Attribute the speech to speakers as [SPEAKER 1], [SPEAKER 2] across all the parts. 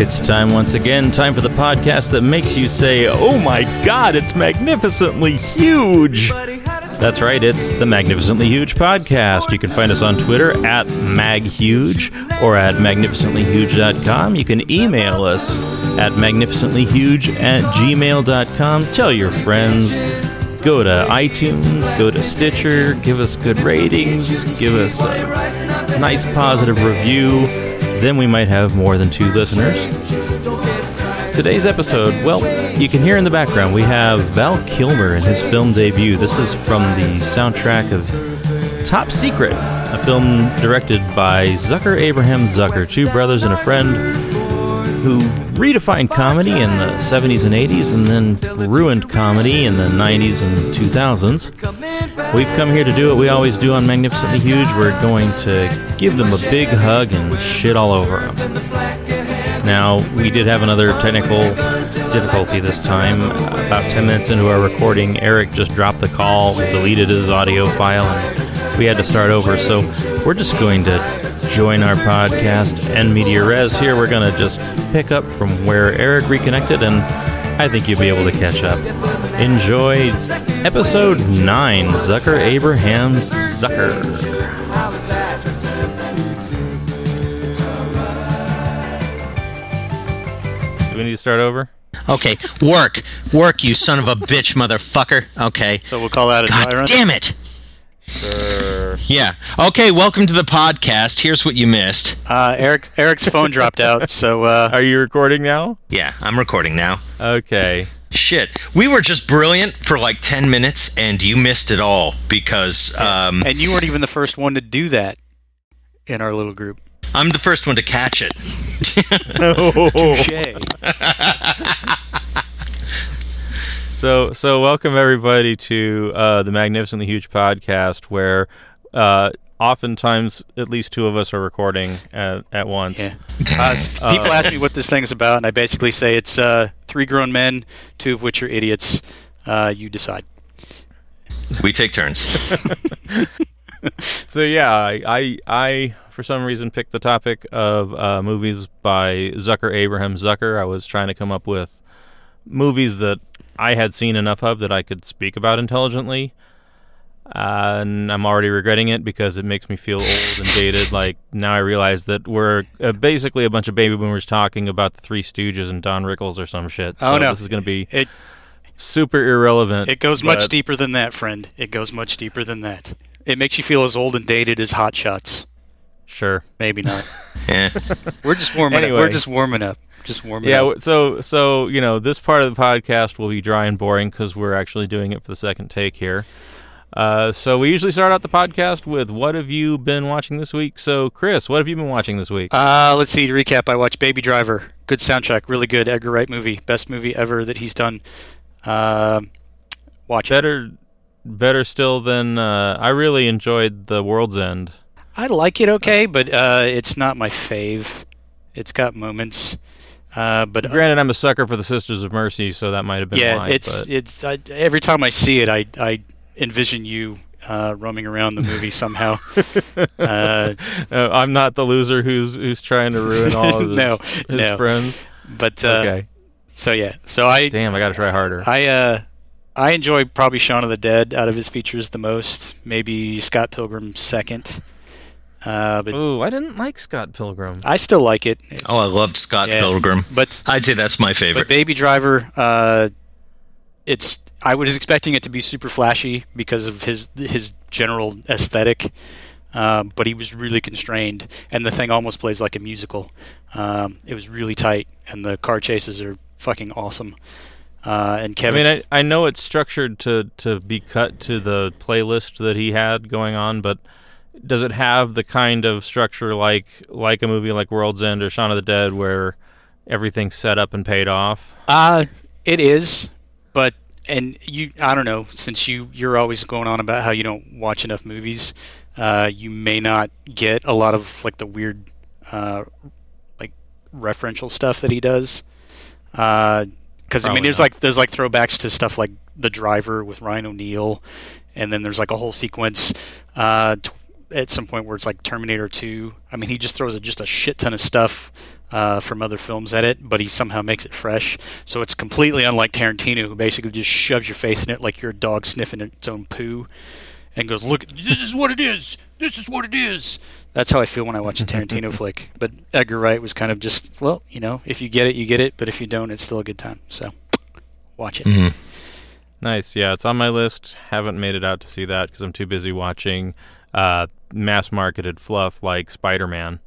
[SPEAKER 1] It's time once again, time for the podcast that makes you say, Oh my god, it's magnificently huge! That's right, it's the Magnificently Huge podcast. You can find us on Twitter at MagHuge or at magnificentlyhuge.com. You can email us at magnificentlyhuge at gmail.com. Tell your friends. Go to iTunes, go to Stitcher, give us good ratings, give us a nice positive review. Then we might have more than two listeners. Today's episode, well, you can hear in the background, we have Val Kilmer in his film debut. This is from the soundtrack of Top Secret, a film directed by Zucker Abraham Zucker, two brothers and a friend who redefined comedy in the 70s and 80s and then ruined comedy in the 90s and 2000s. We've come here to do what we always do on Magnificently Huge. We're going to give them a big hug and shit all over them. Now, we did have another technical difficulty this time. About 10 minutes into our recording, Eric just dropped the call, deleted his audio file, and we had to start over. So we're just going to join our podcast and media res here. We're going to just pick up from where Eric reconnected, and I think you'll be able to catch up. Enjoy episode 9 Zucker Abraham Zucker. Do we need to start over?
[SPEAKER 2] Okay, work, work, you son of a bitch, motherfucker. Okay.
[SPEAKER 3] So we'll call that a dry
[SPEAKER 2] God
[SPEAKER 3] run.
[SPEAKER 2] damn it.
[SPEAKER 1] Sure.
[SPEAKER 2] Yeah. Okay. Welcome to the podcast. Here's what you missed.
[SPEAKER 3] Uh, Eric Eric's phone dropped out, so uh,
[SPEAKER 1] Are you recording now?
[SPEAKER 2] Yeah, I'm recording now.
[SPEAKER 1] Okay.
[SPEAKER 2] Shit, we were just brilliant for like ten minutes, and you missed it all because um,
[SPEAKER 3] and you weren't even the first one to do that in our little group.
[SPEAKER 2] I'm the first one to catch it.
[SPEAKER 3] Touche.
[SPEAKER 1] So, so welcome everybody to uh, the Magnificently Huge podcast, where uh, oftentimes at least two of us are recording at, at once.
[SPEAKER 3] Yeah. Uh, people ask me what this thing is about, and I basically say it's uh, three grown men, two of which are idiots. Uh, you decide.
[SPEAKER 2] we take turns.
[SPEAKER 1] So yeah, I, I, I for some reason picked the topic of uh, movies by Zucker Abraham Zucker. I was trying to come up with movies that I had seen enough of that I could speak about intelligently. Uh, and I'm already regretting it because it makes me feel old and dated. Like now, I realize that we're uh, basically a bunch of baby boomers talking about the Three Stooges and Don Rickles or some shit.
[SPEAKER 3] Oh, no.
[SPEAKER 1] this is going to be
[SPEAKER 3] It
[SPEAKER 1] super irrelevant.
[SPEAKER 3] it goes much deeper than that, friend. It goes much deeper than that. It makes you feel as old and dated as Hot Shots.
[SPEAKER 1] Sure.
[SPEAKER 3] Maybe not. We're just warming up. We're just warming up. Just warming
[SPEAKER 1] Yeah,
[SPEAKER 3] up.
[SPEAKER 1] w- so so you know this part of the podcast will be dry and boring because we're actually doing it for the second take here. Uh, so we usually start out the podcast with "What have you been watching this week?" So Chris, what have you been watching this week?
[SPEAKER 3] Uh, let's see. To recap, I watched Baby Driver. Good soundtrack. Really good. Edgar Wright movie. Best movie ever that he's done. Um watch it.
[SPEAKER 1] better, better still than uh, I really enjoyed The World's End.
[SPEAKER 3] I like it okay, but uh, it's not my fave. It's got moments. Uh, but
[SPEAKER 1] Granted, I'm a sucker for the Sisters of Mercy, so that might have been
[SPEAKER 3] yeah,
[SPEAKER 1] why.
[SPEAKER 3] it's
[SPEAKER 1] but
[SPEAKER 3] it's I, every time I see it, I I envision you uh, roaming around the movie somehow. uh,
[SPEAKER 1] uh, I'm not the loser who's who's trying to ruin all of his,
[SPEAKER 3] No,
[SPEAKER 1] his
[SPEAKER 3] no.
[SPEAKER 1] friends.
[SPEAKER 3] but uh,
[SPEAKER 1] okay,
[SPEAKER 3] so yeah, so I
[SPEAKER 1] damn, I got to try harder.
[SPEAKER 3] I uh I enjoy probably Shaun of the Dead out of his features the most. Maybe Scott Pilgrim second. Uh, but
[SPEAKER 1] Ooh, I didn't like Scott Pilgrim.
[SPEAKER 3] I still like it. It's-
[SPEAKER 2] Oh, I loved Scott
[SPEAKER 3] Yeah.
[SPEAKER 2] Pilgrim.
[SPEAKER 3] But
[SPEAKER 2] I'd say that's my favorite.
[SPEAKER 3] but
[SPEAKER 2] favorite.
[SPEAKER 3] Baby Driver, uh, it's I was expecting it to be super flashy because of his his general aesthetic. Um, but he was really constrained, and the thing almost plays like a musical. Um, it was really tight, and the car chases are fucking awesome. Uh, and Kevin, I
[SPEAKER 1] mean, I, I know it's structured to, to be cut to the playlist that he had going on, but does it have the kind of structure like like a movie like World's End or Shaun of the Dead where everything's set up and paid off?
[SPEAKER 3] Uh it is, but and you I don't know, since you you're always going on about how you don't watch enough movies, uh you may not get a lot of like the weird uh like referential stuff that he does. Uh cuz I mean there's
[SPEAKER 1] not.
[SPEAKER 3] like there's like throwbacks to stuff like The Driver with Ryan O'Neal and then there's like a whole sequence uh t- at some point where it's like Terminator 2. I mean, he just throws a, just a shit ton of stuff uh, from other films at it, but he somehow makes it fresh. So it's completely unlike Tarantino, who basically just shoves your face in it like you're a dog sniffing its own poo, and goes, "Look, this is what it is. This is what it is." That's how I feel when I watch a Tarantino flick. But Edgar Wright was kind of just, well, you know, if you get it, you get it, but if you don't, it's still a good time. So watch it.
[SPEAKER 2] Mhm.
[SPEAKER 1] Nice. Yeah, it's on my list. Haven't made it out to see that because I'm too busy watching uh, mass marketed fluff like Spider Man,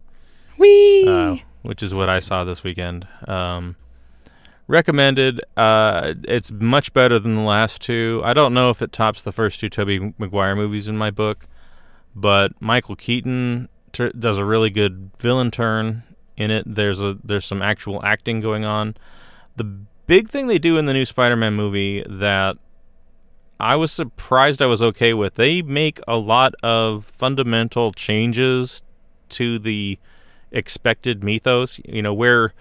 [SPEAKER 3] Whee!
[SPEAKER 1] uh, which is what I saw this weekend. Um, recommended. Uh, it's much better than the last two. I don't know if it tops the first two Tobey Maguire movies in my book, but Michael Keaton tur does a really good villain turn in it. There's a there's some actual acting going on. The big thing they do in the new Spider-Man movie that I was surprised I was okay with. They make a lot of fundamental changes to the expected mythos. You know where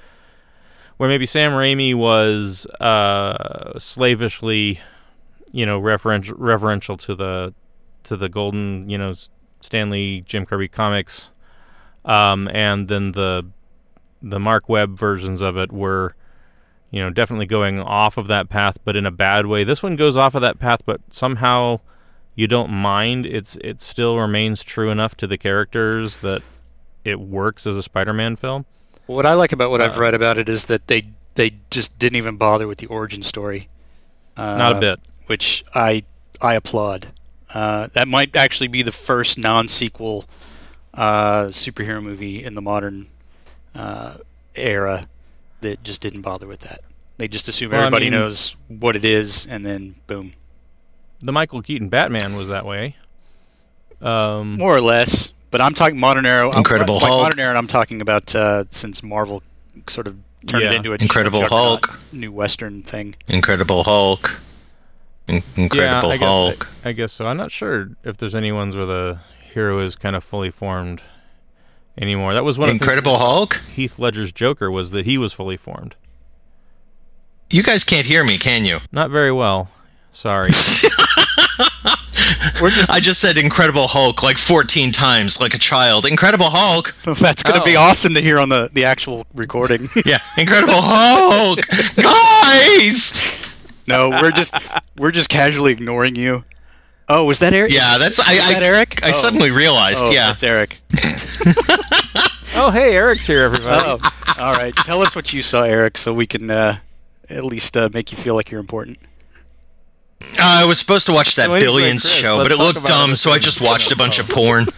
[SPEAKER 1] where maybe Sam Raimi was uh, slavishly, you know, referential, reverential to the to the golden, you know, Stan Lee Jim Kirby comics, um, and then the the Mark Webb versions of it were, you know, definitely going off of that path, but in a bad way. This one goes off of that path, but somehow you don't mind. It's it still remains true enough to the characters that it works as a Spider-Man film.
[SPEAKER 3] What I like about what I've
[SPEAKER 1] Uh,
[SPEAKER 3] read about it is that they they just didn't even bother with the origin story. Uh,
[SPEAKER 1] Not a bit.
[SPEAKER 3] Which I I applaud. Uh, that might actually be the first non-sequel uh, superhero movie in the modern uh, era that just didn't bother with that. They just assume
[SPEAKER 1] Well, I
[SPEAKER 3] everybody
[SPEAKER 1] mean-
[SPEAKER 3] knows what it is, and then boom,
[SPEAKER 1] The Michael Keaton Batman was that way. Um,
[SPEAKER 3] more or less. But I'm talking modern era. I'm-
[SPEAKER 2] Incredible
[SPEAKER 3] like
[SPEAKER 2] Hulk.
[SPEAKER 3] Modern era. I'm talking about uh, since Marvel sort of turned
[SPEAKER 1] Yeah.
[SPEAKER 3] it into a
[SPEAKER 2] Incredible
[SPEAKER 3] juggernaut,
[SPEAKER 2] Hulk.
[SPEAKER 3] new Western thing.
[SPEAKER 2] Incredible Hulk. In- Incredible
[SPEAKER 1] yeah, I guess,
[SPEAKER 2] Hulk.
[SPEAKER 1] I, I guess so. I'm not sure if there's any ones where the hero is kind of fully formed anymore. That was one of
[SPEAKER 2] Incredible Hulk.
[SPEAKER 1] Heath Ledger's Joker was that he was fully formed.
[SPEAKER 2] You guys can't hear me, can you?
[SPEAKER 1] Not very well. Sorry.
[SPEAKER 3] Just
[SPEAKER 2] I just said Incredible Hulk like 14 times, like a child. Incredible Hulk.
[SPEAKER 3] That's going to be
[SPEAKER 1] Oh.
[SPEAKER 3] awesome to hear on the, the actual recording.
[SPEAKER 2] Yeah, Incredible Hulk. Guys.
[SPEAKER 3] no, we're just we're just casually ignoring you. Oh, was that Eric?
[SPEAKER 2] Yeah, that's I.
[SPEAKER 3] Is
[SPEAKER 2] I,
[SPEAKER 3] that Eric?
[SPEAKER 2] I
[SPEAKER 3] Oh.
[SPEAKER 2] suddenly realized.
[SPEAKER 3] Oh,
[SPEAKER 2] yeah.
[SPEAKER 3] that's Eric.
[SPEAKER 1] oh, hey, Eric's here, everybody.
[SPEAKER 3] Oh, all right. Tell us what you saw, Eric, so we can uh, at least uh, make you feel like you're important.
[SPEAKER 2] Uh, I was supposed to watch that
[SPEAKER 1] So anyway,
[SPEAKER 2] Billions
[SPEAKER 1] Chris,
[SPEAKER 2] show, but it looked dumb,
[SPEAKER 1] other
[SPEAKER 2] so I just watched a bunch of porn.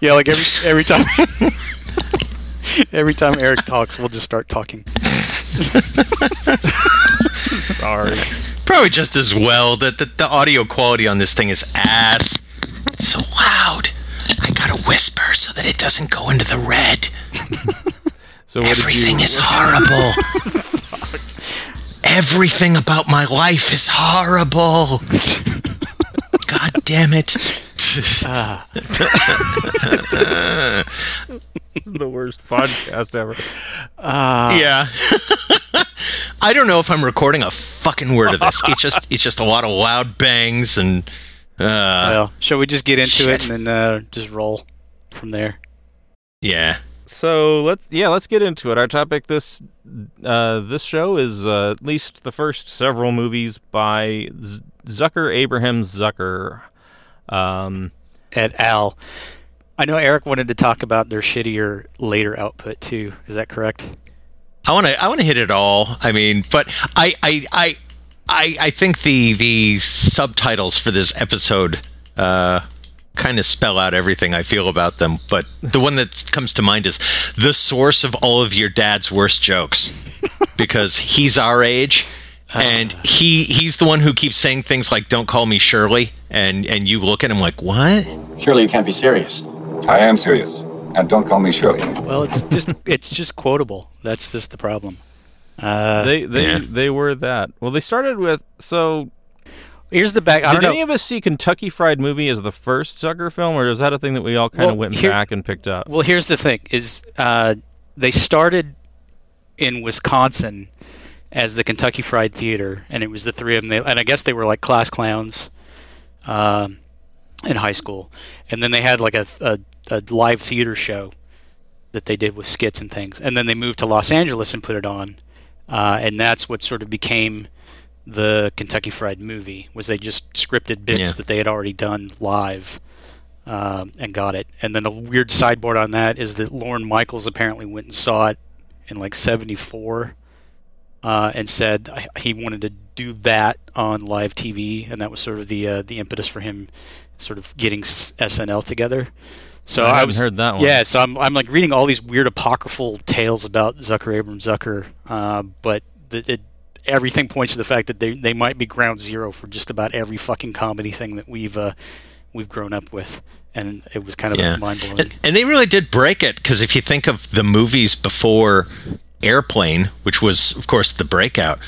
[SPEAKER 3] Yeah, like every every time every time Eric talks, we'll just start talking.
[SPEAKER 1] Sorry.
[SPEAKER 2] Probably just as well. The, the the audio quality on this thing is ass. It's so loud. I gotta whisper so that it doesn't go into the red.
[SPEAKER 1] So
[SPEAKER 2] Everything
[SPEAKER 1] you,
[SPEAKER 2] is horrible. Everything about my life is horrible. God damn it.
[SPEAKER 3] Ah,
[SPEAKER 1] This is the worst podcast ever.
[SPEAKER 3] ah.
[SPEAKER 2] yeah. I don't know if I'm recording a fucking word of this. It's just it's just a lot of loud bangs and uh
[SPEAKER 3] Well, shall we just get into it and then uh, just roll from there?
[SPEAKER 2] yeah.
[SPEAKER 1] So let's yeah, let's get into it. Our topic this uh, this show is uh, at least the first several movies by Z- Zucker Abraham Zucker. Um,
[SPEAKER 3] At Al. I know Eric wanted to talk about their shittier later output too. Is that correct?
[SPEAKER 2] I want to I want to hit it all. I mean, but I I I I, I think the the subtitles for this episode uh, kind of spell out everything I feel about them. But the one that comes to mind is the source of all of your dad's worst jokes, because he's our age. And he he's the one who keeps saying things like "Don't call me Shirley," and and you look at him like, "What?"
[SPEAKER 4] Surely you can't be serious.
[SPEAKER 5] I am serious. And don't call me Shirley.
[SPEAKER 3] Well, it's just it's just quotable. That's just the problem. Uh,
[SPEAKER 1] they they
[SPEAKER 2] Yeah.
[SPEAKER 1] they were that. Well, they started with so.
[SPEAKER 3] here's the back. I
[SPEAKER 1] Did
[SPEAKER 3] don't
[SPEAKER 1] any
[SPEAKER 3] know.
[SPEAKER 1] of us see Kentucky Fried Movie as the first Zucker film, or is that a thing that we all kind of
[SPEAKER 3] Well,
[SPEAKER 1] went
[SPEAKER 3] here-
[SPEAKER 1] back and picked up?
[SPEAKER 3] Well, here's the thing: is uh, they started in Wisconsin as the Kentucky Fried Theater, and it was the three of them. They, and I guess they were like class clowns um, in high school, and then they had like a, a, a live theater show that they did with skits and things, and then they moved to Los Angeles and put it on, uh, and that's what sort of became the Kentucky Fried Movie. Was they just scripted bits
[SPEAKER 2] Yeah.
[SPEAKER 3] that they had already done live. Um, and got it. And then the weird sideboard on that is that Lorne Michaels apparently went and saw it in like '74, uh, and said he wanted to do that on live TV, and that was sort of the uh, the impetus for him sort of getting SNL together. So
[SPEAKER 1] I
[SPEAKER 3] I,
[SPEAKER 1] hadn't
[SPEAKER 3] was
[SPEAKER 1] heard that one.
[SPEAKER 3] Yeah, so I'm I'm like reading all these weird apocryphal tales about Zucker Abrams Zucker, uh, but the, it, everything points to the fact that they they might be ground zero for just about every fucking comedy thing that we've uh, we've grown up with, and it was kind of
[SPEAKER 2] Yeah.
[SPEAKER 3] mind blowing.
[SPEAKER 2] And, and they really did break it because if you think of the movies before Airplane, which was, of course, the breakout,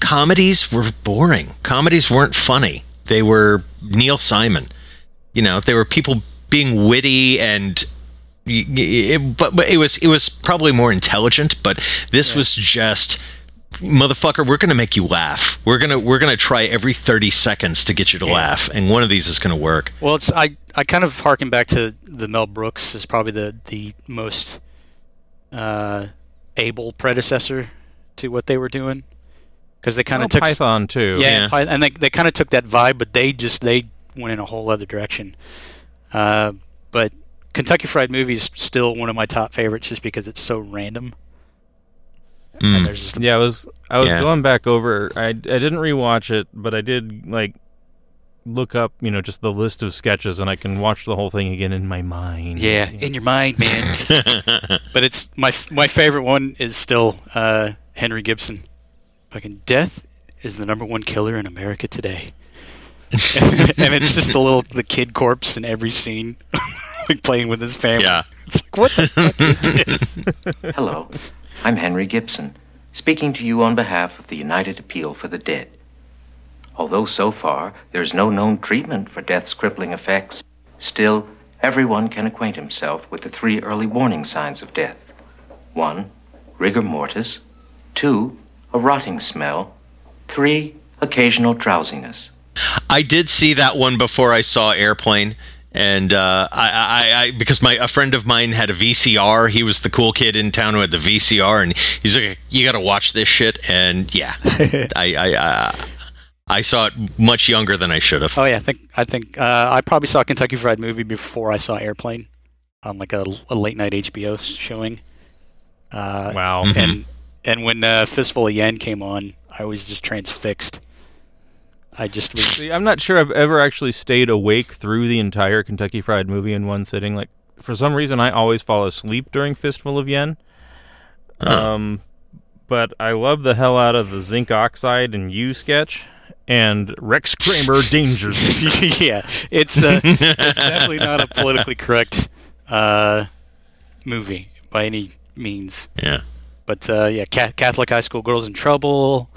[SPEAKER 2] comedies were boring. Comedies weren't funny. They were Neil Simon. You know, they were people being witty and. It, but, but it was it was probably more intelligent, but this was just motherfucker. We're gonna make you laugh. We're gonna we're gonna try every thirty seconds to get you to laugh, and one of these is gonna work.
[SPEAKER 3] Well, it's I, I kind of harken back to the Mel Brooks is probably the the most uh, able predecessor to what they were doing because they kind
[SPEAKER 1] Oh,
[SPEAKER 3] of took s-
[SPEAKER 1] Python too.
[SPEAKER 3] yeah,
[SPEAKER 2] Yeah.
[SPEAKER 3] Py- and they they kind of took that vibe, but they just they went in a whole other direction. Uh, but Kentucky Fried Movie is still one of my top favorites just because it's so random.
[SPEAKER 2] Mm.
[SPEAKER 3] And there's just a
[SPEAKER 1] Yeah, I was I was
[SPEAKER 2] Yeah.
[SPEAKER 1] going back over. I I didn't rewatch it, but I did like look up, you know, just the list of sketches, and I can watch the whole thing again in my mind.
[SPEAKER 3] Yeah, in your mind, man. but it's my my favorite one is still uh, Henry Gibson. Fucking death is the number one killer in America today. and it's just the little the kid corpse in every scene, like playing with his family.
[SPEAKER 2] Yeah.
[SPEAKER 3] It's like what the fuck is this?
[SPEAKER 4] Hello, I'm Henry Gibson, speaking to you on behalf of the United Appeal for the Dead. Although so far there is no known treatment for death's crippling effects, still everyone can acquaint himself with the three early warning signs of death. One, rigor mortis. Two, a rotting smell. Three, occasional drowsiness.
[SPEAKER 2] I did see that one before I saw Airplane, and uh, I, I, I because my a friend of mine had a VCR. He was the cool kid in town who had the VCR, and he's like, "You got to watch this shit." And yeah, I, I, uh, I saw it much younger than I should have.
[SPEAKER 3] Oh yeah, I think I think uh, I probably saw Kentucky Fried Movie before I saw Airplane on like a, a late night HBO showing. Uh,
[SPEAKER 1] Wow.
[SPEAKER 3] And and when uh, Fistful of Yen came on, I was just transfixed. I just was,
[SPEAKER 1] See, I'm not sure I've ever actually stayed awake through the entire Kentucky Fried Movie in one sitting. Like for some reason, I always fall asleep during Fistful of Yen. Um, but I love the hell out of the zinc oxide and you sketch and Rex Kramer dangers.
[SPEAKER 3] yeah, it's uh, it's definitely not a politically correct uh, movie by any means.
[SPEAKER 2] Yeah.
[SPEAKER 3] But uh, yeah, Catholic high school girls in trouble.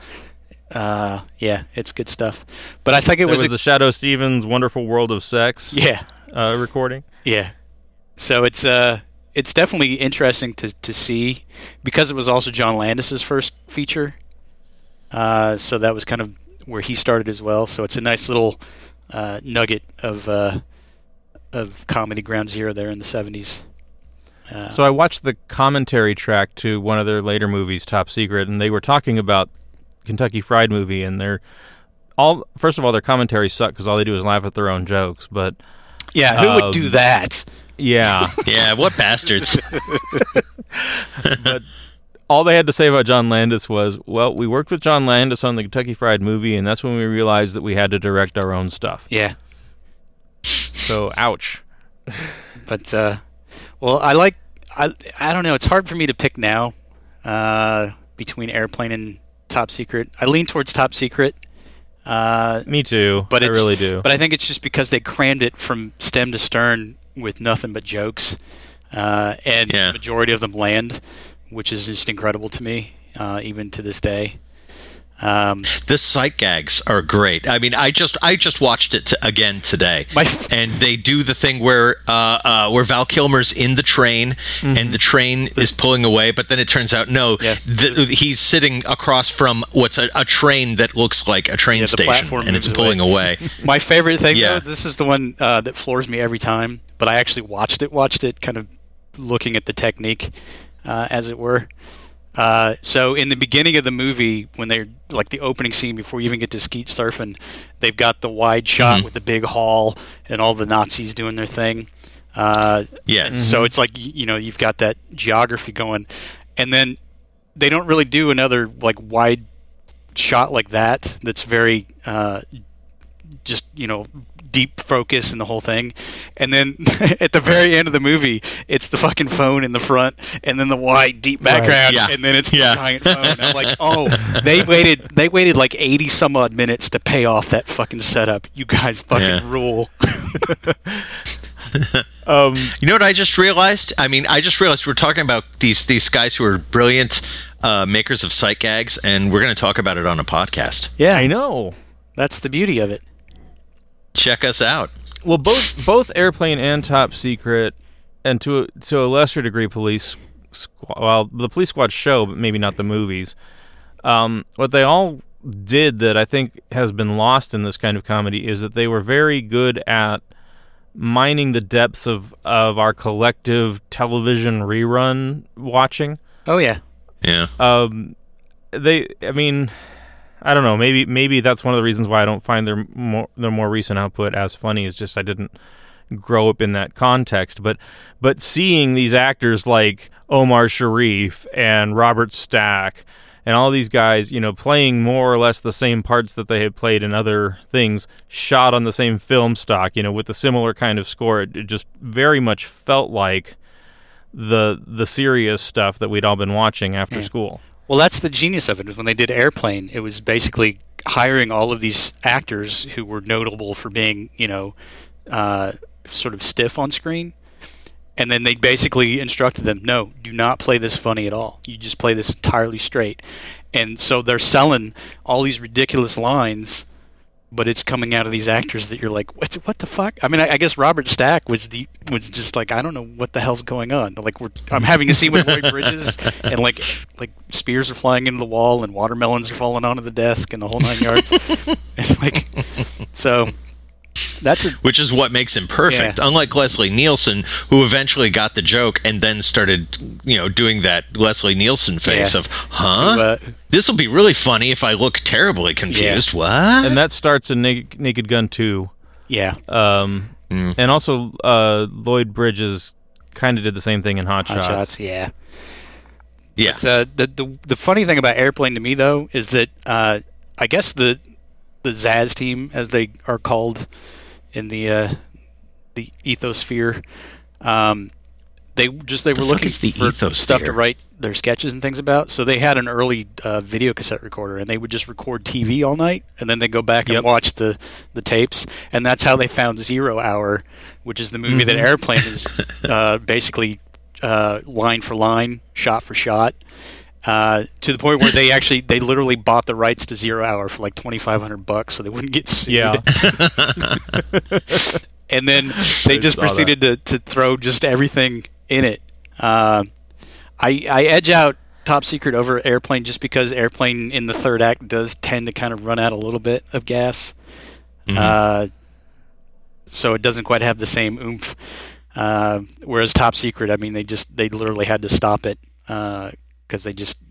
[SPEAKER 3] Uh, yeah, it's good stuff. But I think it was,
[SPEAKER 1] was the Shadoe Stevens Wonderful World of Sex
[SPEAKER 3] yeah,
[SPEAKER 1] uh, recording.
[SPEAKER 3] yeah. So it's uh, it's definitely interesting to to see because it was also John Landis's first feature. Uh, so that was kind of where he started as well. So it's a nice little uh, nugget of uh, of comedy ground zero there in the seventies. Uh,
[SPEAKER 1] So I watched the commentary track to one of their later movies, Top Secret, and they were talking about Kentucky Fried Movie, and they're all first of all their commentaries suck because all they do is laugh at their own jokes. But
[SPEAKER 3] yeah, who would do
[SPEAKER 1] um,
[SPEAKER 3] that?
[SPEAKER 1] yeah,
[SPEAKER 2] Yeah. What bastards?
[SPEAKER 1] but all they had to say about John Landis was, "Well, we worked with John Landis on the Kentucky Fried Movie, and that's when we realized that we had to direct our own stuff."
[SPEAKER 3] Yeah,
[SPEAKER 1] So, ouch.
[SPEAKER 3] but uh, well, I like I I don't know. It's hard for me to pick now uh, between Airplane and Top Secret. I lean towards Top Secret. Uh,
[SPEAKER 1] Me too.
[SPEAKER 3] but
[SPEAKER 1] I
[SPEAKER 3] it's,
[SPEAKER 1] really do.
[SPEAKER 3] But I think it's just because they crammed it from stem to stern with nothing but jokes, uh, and
[SPEAKER 2] Yeah.
[SPEAKER 3] the majority of them land, which is just incredible to me, uh, even to this day. Um,
[SPEAKER 2] the sight gags are great. I mean, I just I just watched it t- again today,
[SPEAKER 3] My-
[SPEAKER 2] and they do the thing where uh, uh, where Val Kilmer's in the train, and the train is pulling away, but then it turns out no,
[SPEAKER 3] Mm-hmm. Yeah.
[SPEAKER 2] th- he's sitting across from what's a, a train that looks like a train
[SPEAKER 3] Yeah,
[SPEAKER 2] station, and it's pulling away.
[SPEAKER 3] my favorite thing,
[SPEAKER 2] Yeah.
[SPEAKER 3] though, this is the one uh, that floors me every time. But I actually watched it, watched it kind of looking at the technique, uh, as it were. Uh, so in the beginning of the movie, when they're like the opening scene before you even get to skeet surfing, they've got the wide shot
[SPEAKER 2] Mm-hmm.
[SPEAKER 3] with the big hall and all the Nazis doing their thing. Uh,
[SPEAKER 2] Yeah.
[SPEAKER 3] and so it's like you know you've got that geography going, and then they don't really do another like wide shot like that. That's very uh, just you know deep focus and the whole thing. And then at the very end of the movie, it's the fucking phone in the front, and then the wide deep background,
[SPEAKER 2] Yeah.
[SPEAKER 3] and then it's
[SPEAKER 2] Yeah.
[SPEAKER 3] the giant phone. I'm like, oh, they waited they waited like eighty some odd minutes to pay off that fucking setup. You guys fucking
[SPEAKER 2] Yeah.
[SPEAKER 3] rule.
[SPEAKER 1] Um,
[SPEAKER 2] You know what I just realized? I mean, I just realized we're talking about these these guys who are brilliant uh, makers of sight gags, and we're going to talk about it on a podcast.
[SPEAKER 3] Yeah,
[SPEAKER 1] I know.
[SPEAKER 3] That's the beauty of it.
[SPEAKER 2] Check us out.
[SPEAKER 1] Well, both both airplane and top secret, and to a, to a lesser degree, police. Squ- well, the police squad show, but maybe not the movies. Um, what they all did that I think has been lost in this kind of comedy is that they were very good at mining the depths of of our collective television rerun watching.
[SPEAKER 3] Oh yeah.
[SPEAKER 2] Yeah.
[SPEAKER 1] Um, they, I mean, I don't know. Maybe maybe that's one of the reasons why I don't find their more their more recent output as funny. Is just I didn't grow up in that context. But but seeing these actors like Omar Sharif and Robert Stack and all these guys, you know, playing more or less the same parts that they had played in other things, shot on the same film stock, you know, with a similar kind of score, it, it just very much felt like the the serious stuff that we'd all been watching after school.
[SPEAKER 3] Well, that's the genius of it. Is when they did Airplane, it was basically hiring all of these actors who were notable for being, you know, uh, sort of stiff on screen, and then they basically instructed them, no, do not play this funny at all. You just play this entirely straight. And so they're selling all these ridiculous lines, but it's coming out of these actors that you're like, what? What the fuck? I mean, I, I guess Robert Stack was the was just like, I don't know what the hell's going on. Like, we're I'm having a scene with Lloyd Bridges, and like like spears are flying into the wall, and watermelons are falling onto the desk, and the whole nine yards. it's like, so that's a
[SPEAKER 2] Which is what makes him perfect.
[SPEAKER 3] Yeah.
[SPEAKER 2] Unlike Leslie Nielsen, who eventually got the joke and then started, you know, doing that Leslie Nielsen face
[SPEAKER 3] Yeah.
[SPEAKER 2] of, huh?
[SPEAKER 3] uh,
[SPEAKER 2] this will be really funny if I look terribly confused. What?
[SPEAKER 1] And that starts in Naked, Naked Gun 2.
[SPEAKER 3] yeah.
[SPEAKER 1] Um, And also, uh, Lloyd Bridges kind of did the same thing in Hot,
[SPEAKER 3] Hot
[SPEAKER 1] Shots.
[SPEAKER 3] shots, yeah.
[SPEAKER 2] yeah.
[SPEAKER 3] But, uh, the, the the funny thing about Airplane to me though is that uh, I guess the the ZAZ team, as they are called in the uh, the ethosphere, um, they just they were looking
[SPEAKER 2] is the
[SPEAKER 3] for stuff to write their sketches and things about. So they had an early uh, video cassette recorder, and they would just record TV all night, and then they go back
[SPEAKER 1] Yep.
[SPEAKER 3] and watch the the tapes, and that's how they found Zero Hour, which is the movie that Airplane is uh, basically uh, line for line, shot for shot. Uh, to the point where they actually they literally bought the rights to Zero Hour for like twenty five hundred bucks, so they wouldn't get sued.
[SPEAKER 1] Yeah.
[SPEAKER 3] and then they just proceeded to, to throw just everything in it. Uh, I I edge out Top Secret over Airplane just because Airplane in the third act does tend to kind of run out a little bit of gas, uh, so it doesn't quite have the same oomph. Uh, whereas Top Secret, I mean, they just they literally had to stop it because they just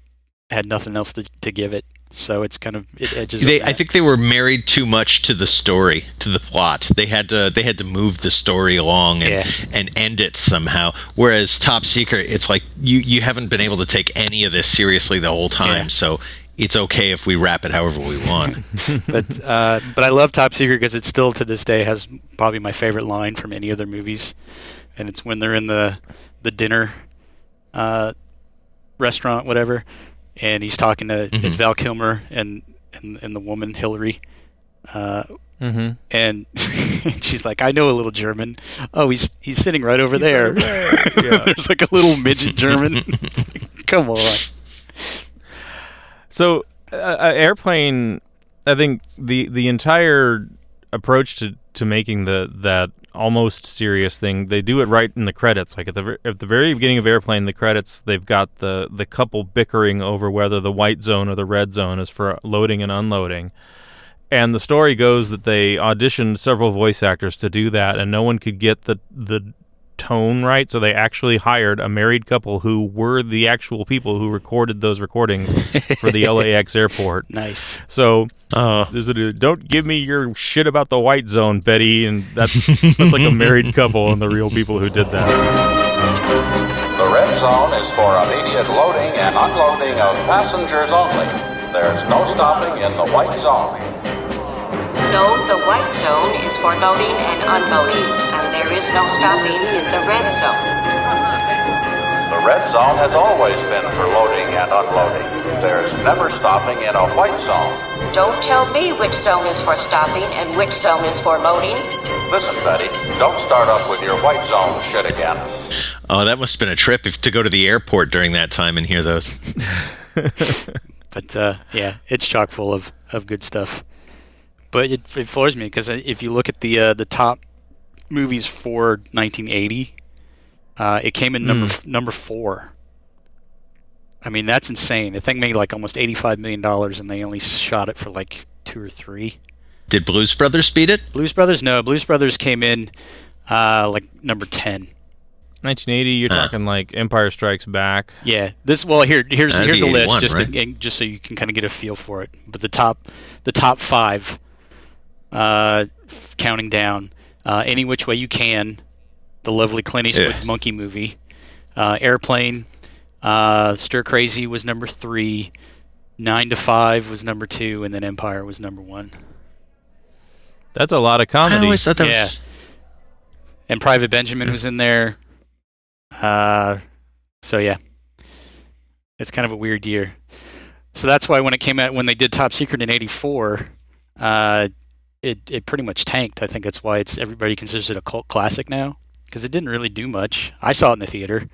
[SPEAKER 3] had nothing else to, to give it. So it's kind of it edges.
[SPEAKER 2] They, I think they were married too much to the story, to the plot. They had to they had to move the story along and,
[SPEAKER 3] Yeah.
[SPEAKER 2] and end it somehow. Whereas Top Secret, it's like you you haven't been able to take any of this seriously the whole time.
[SPEAKER 3] Yeah.
[SPEAKER 2] So it's okay if we wrap it however we want.
[SPEAKER 3] but uh, but I love Top Secret because it still to this day has probably my favorite line from any of their movies, and it's when they're in the the dinner uh, restaurant, whatever, and he's talking to it's Val Kilmer and, and and the woman Hillary. Uh,
[SPEAKER 1] hmm
[SPEAKER 3] and she's like, "I know a little German. Oh, he's he's sitting right over there. There's like a little midget German. Like, Come on.
[SPEAKER 1] So, uh, airplane. I think the the entire approach to, to making the that almost serious thing, they do it right in the credits. Like at the at the very beginning of airplane, the credits they've got the the couple bickering over whether the white zone or the red zone is for loading and unloading. And the story goes that they auditioned several voice actors to do that, and no one could get the the tone right, so they actually hired a married couple who were the actual people who recorded those recordings for the LAX airport.
[SPEAKER 3] Nice.
[SPEAKER 1] So
[SPEAKER 2] uh.
[SPEAKER 1] there's a don't give me your shit about the white zone, Betty, and that's that's like a married couple and the real people who did that.
[SPEAKER 6] The red zone is for immediate loading and unloading of passengers only. There's no stopping in the white zone.
[SPEAKER 7] No, the white zone is for loading and unloading, and there is no stopping in the red zone.
[SPEAKER 6] The red zone has always been for loading and unloading. There's never stopping in a white zone.
[SPEAKER 7] Don't tell me which zone is for stopping and which zone is for loading.
[SPEAKER 6] Listen, Betty, don't start up with your white zone shit again.
[SPEAKER 2] oh, that must have been a trip if, to go to the airport during that time and hear those.
[SPEAKER 3] But uh, yeah, it's chock full of, of good stuff. But it, it floors me because if you look at the uh, the top movies for 1980, uh, it came in number f- number four. I mean, that's insane. The thing made like almost 85 million dollars, and they only shot it for like two or three.
[SPEAKER 2] Did Blues Brothers beat it?
[SPEAKER 3] Blues Brothers, no. Blues Brothers came in uh, like number 10.
[SPEAKER 1] 1980, you're
[SPEAKER 2] Huh.
[SPEAKER 1] talking like Empire Strikes Back.
[SPEAKER 3] Yeah. This well here here's
[SPEAKER 2] That'd
[SPEAKER 3] here's a list just
[SPEAKER 2] right?
[SPEAKER 3] to, just so you can kind of get a feel for it. But the top the top five, uh, counting down, uh, any which way you can, the lovely Clint Eastwood
[SPEAKER 2] Yeah.
[SPEAKER 3] monkey movie, uh, Airplane, uh, Stir Crazy was number three, Nine to Five was number two, and then Empire was number one.
[SPEAKER 1] That's a lot of comedy.
[SPEAKER 2] I
[SPEAKER 1] comedy.
[SPEAKER 2] always thought that
[SPEAKER 3] Yeah.
[SPEAKER 2] was.
[SPEAKER 3] and Private Benjamin was in there. Uh, so yeah, it's kind of a weird year. So that's why when it came out, when they did Top Secret in '84, uh, it it pretty much tanked. I think that's why it's everybody considers it a cult classic now because it didn't really do much. I saw it in the theater,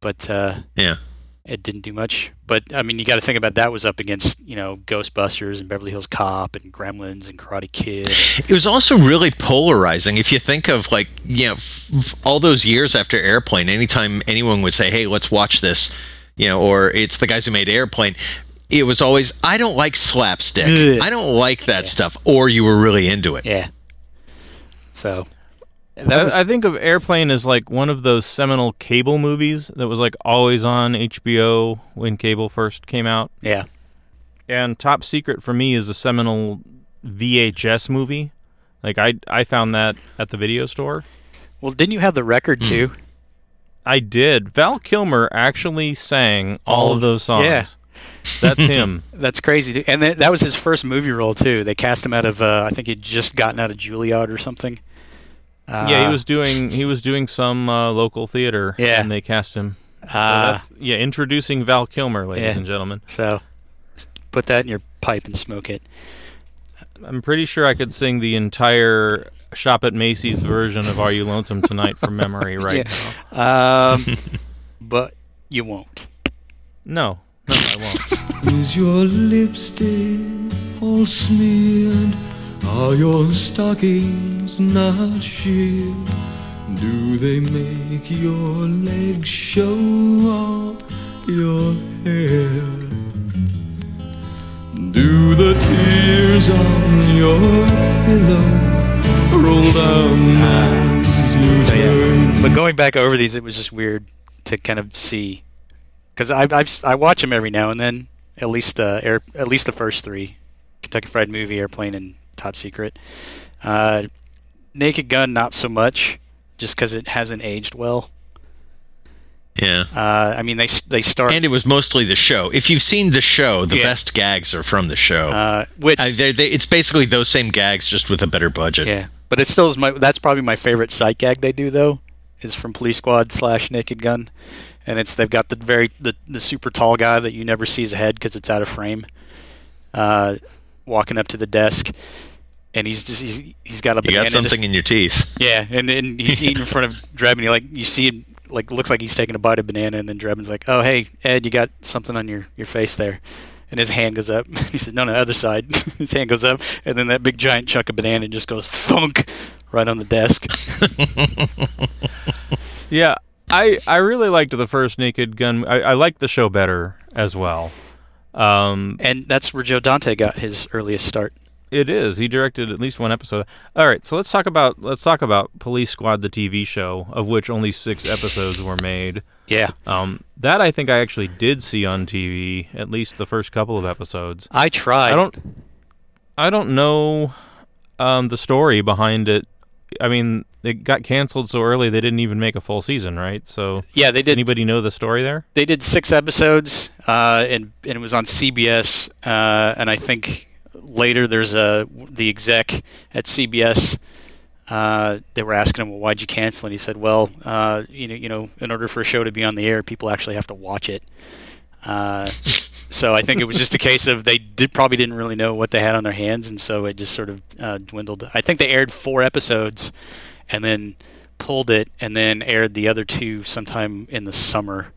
[SPEAKER 3] but uh,
[SPEAKER 2] Yeah.
[SPEAKER 3] it didn't do much. But I mean, you got to think about that was up against you know Ghostbusters and Beverly Hills Cop and Gremlins and Karate Kid.
[SPEAKER 2] It was also really polarizing. If you think of like, you know, f- all those years after Airplane, anytime anyone would say, "Hey, let's watch this," you know, or it's the guys who made Airplane, it was always, "I don't like slapstick.
[SPEAKER 3] Ugh.
[SPEAKER 2] I don't like that stuff," or you were really into it.
[SPEAKER 3] Yeah. So that was,
[SPEAKER 1] I, I think of Airplane as like one of those seminal cable movies that was like always on HBO when cable first came out.
[SPEAKER 3] yeah.
[SPEAKER 1] And Top Secret for me is a seminal VHS movie. Like I I found that at the video store.
[SPEAKER 3] Well, didn't you have the record
[SPEAKER 1] Hmm.
[SPEAKER 3] too?
[SPEAKER 1] I did. Val Kilmer actually sang all,
[SPEAKER 3] All
[SPEAKER 1] of
[SPEAKER 3] of-
[SPEAKER 1] those songs.
[SPEAKER 3] yeah.
[SPEAKER 1] That's him.
[SPEAKER 3] That's crazy. dude. And that that was his first movie role too. They cast him out of uh, I think he'd just gotten out of Juilliard or something. Uh,
[SPEAKER 1] yeah, he was doing he was doing some uh, local theater
[SPEAKER 3] Yeah.
[SPEAKER 1] and they cast him. So
[SPEAKER 3] Uh,
[SPEAKER 1] that's yeah, introducing Val Kilmer, ladies
[SPEAKER 3] Yeah.
[SPEAKER 1] and gentlemen.
[SPEAKER 3] so put that in your pipe and smoke it.
[SPEAKER 1] I'm pretty sure I could sing the entire Shop at Macy's version of Are You Lonesome Tonight from memory right now.
[SPEAKER 3] Um, but you won't.
[SPEAKER 1] No, no, I won't.
[SPEAKER 8] Is your lipstick all smeared? Are your stockings not sheared? Do they make your legs show off your hair? Do the tears on your pillow roll down as you
[SPEAKER 3] So yeah.
[SPEAKER 8] turn?
[SPEAKER 3] But going back over these, it was just weird to kind of see because I I've, I watch them every now and then. At least uh, air, at least the first three, Kentucky Fried Movie, Airplane, and Top Secret. Uh, Naked Gun, not so much, just because it hasn't aged well.
[SPEAKER 2] Yeah.
[SPEAKER 3] Uh, I mean, they they start
[SPEAKER 2] And it was mostly the show. If you've seen the show, the
[SPEAKER 3] Yeah.
[SPEAKER 2] best gags are from the show.
[SPEAKER 3] uh, which
[SPEAKER 2] I, they, it's basically those same gags, just with a better budget.
[SPEAKER 3] yeah, but it still is my that's probably my favorite sight gag they do though is from Police Squad slash Naked Gun, and it's they've got the very the, the super tall guy that you never see his head because it's out of frame, uh, walking up to the desk, and he's just he's he's got a
[SPEAKER 2] You
[SPEAKER 3] banana
[SPEAKER 2] got
[SPEAKER 3] in his-
[SPEAKER 2] something in your teeth.
[SPEAKER 3] yeah, and, and he's eating in front of Drebin. and you like you see him like looks like he's taking a bite of banana, and then Drebin's like, "Oh hey Ed, you got something on your, your face there," and his hand goes up. he said, "No, no, other side." his hand goes up, and then that big giant chunk of banana just goes thunk right on the desk.
[SPEAKER 1] Yeah, I I really liked the first Naked Gun. I, I liked the show better as well. Um,
[SPEAKER 3] and that's where Joe Dante got his earliest start.
[SPEAKER 1] It is. He directed at least one episode. All right, so let's talk about let's talk about Police Squad, the TV show, of which only six episodes were made.
[SPEAKER 3] Yeah,
[SPEAKER 1] Um, that I think I actually did see on TV, at least the first couple of episodes.
[SPEAKER 3] I tried.
[SPEAKER 1] I don't, I don't know um, the story behind it. I mean, it got canceled so early they didn't even make a full season, right? So,
[SPEAKER 3] Yeah, they did.
[SPEAKER 1] anybody know the story there?
[SPEAKER 3] They did six episodes, uh, and and it was on CBS. Uh, and I think later there's a the exec at CBS. Uh, they were asking him, "Well, why'd you cancel?" And he said, "Well, uh, you know, you know, in order for a show to be on the air, people actually have to watch it." So I think it was just a case of they did probably didn't really know what they had on their hands, and so it just sort of uh, dwindled. I think they aired four episodes, and then pulled it, and then aired the other two sometime in the summer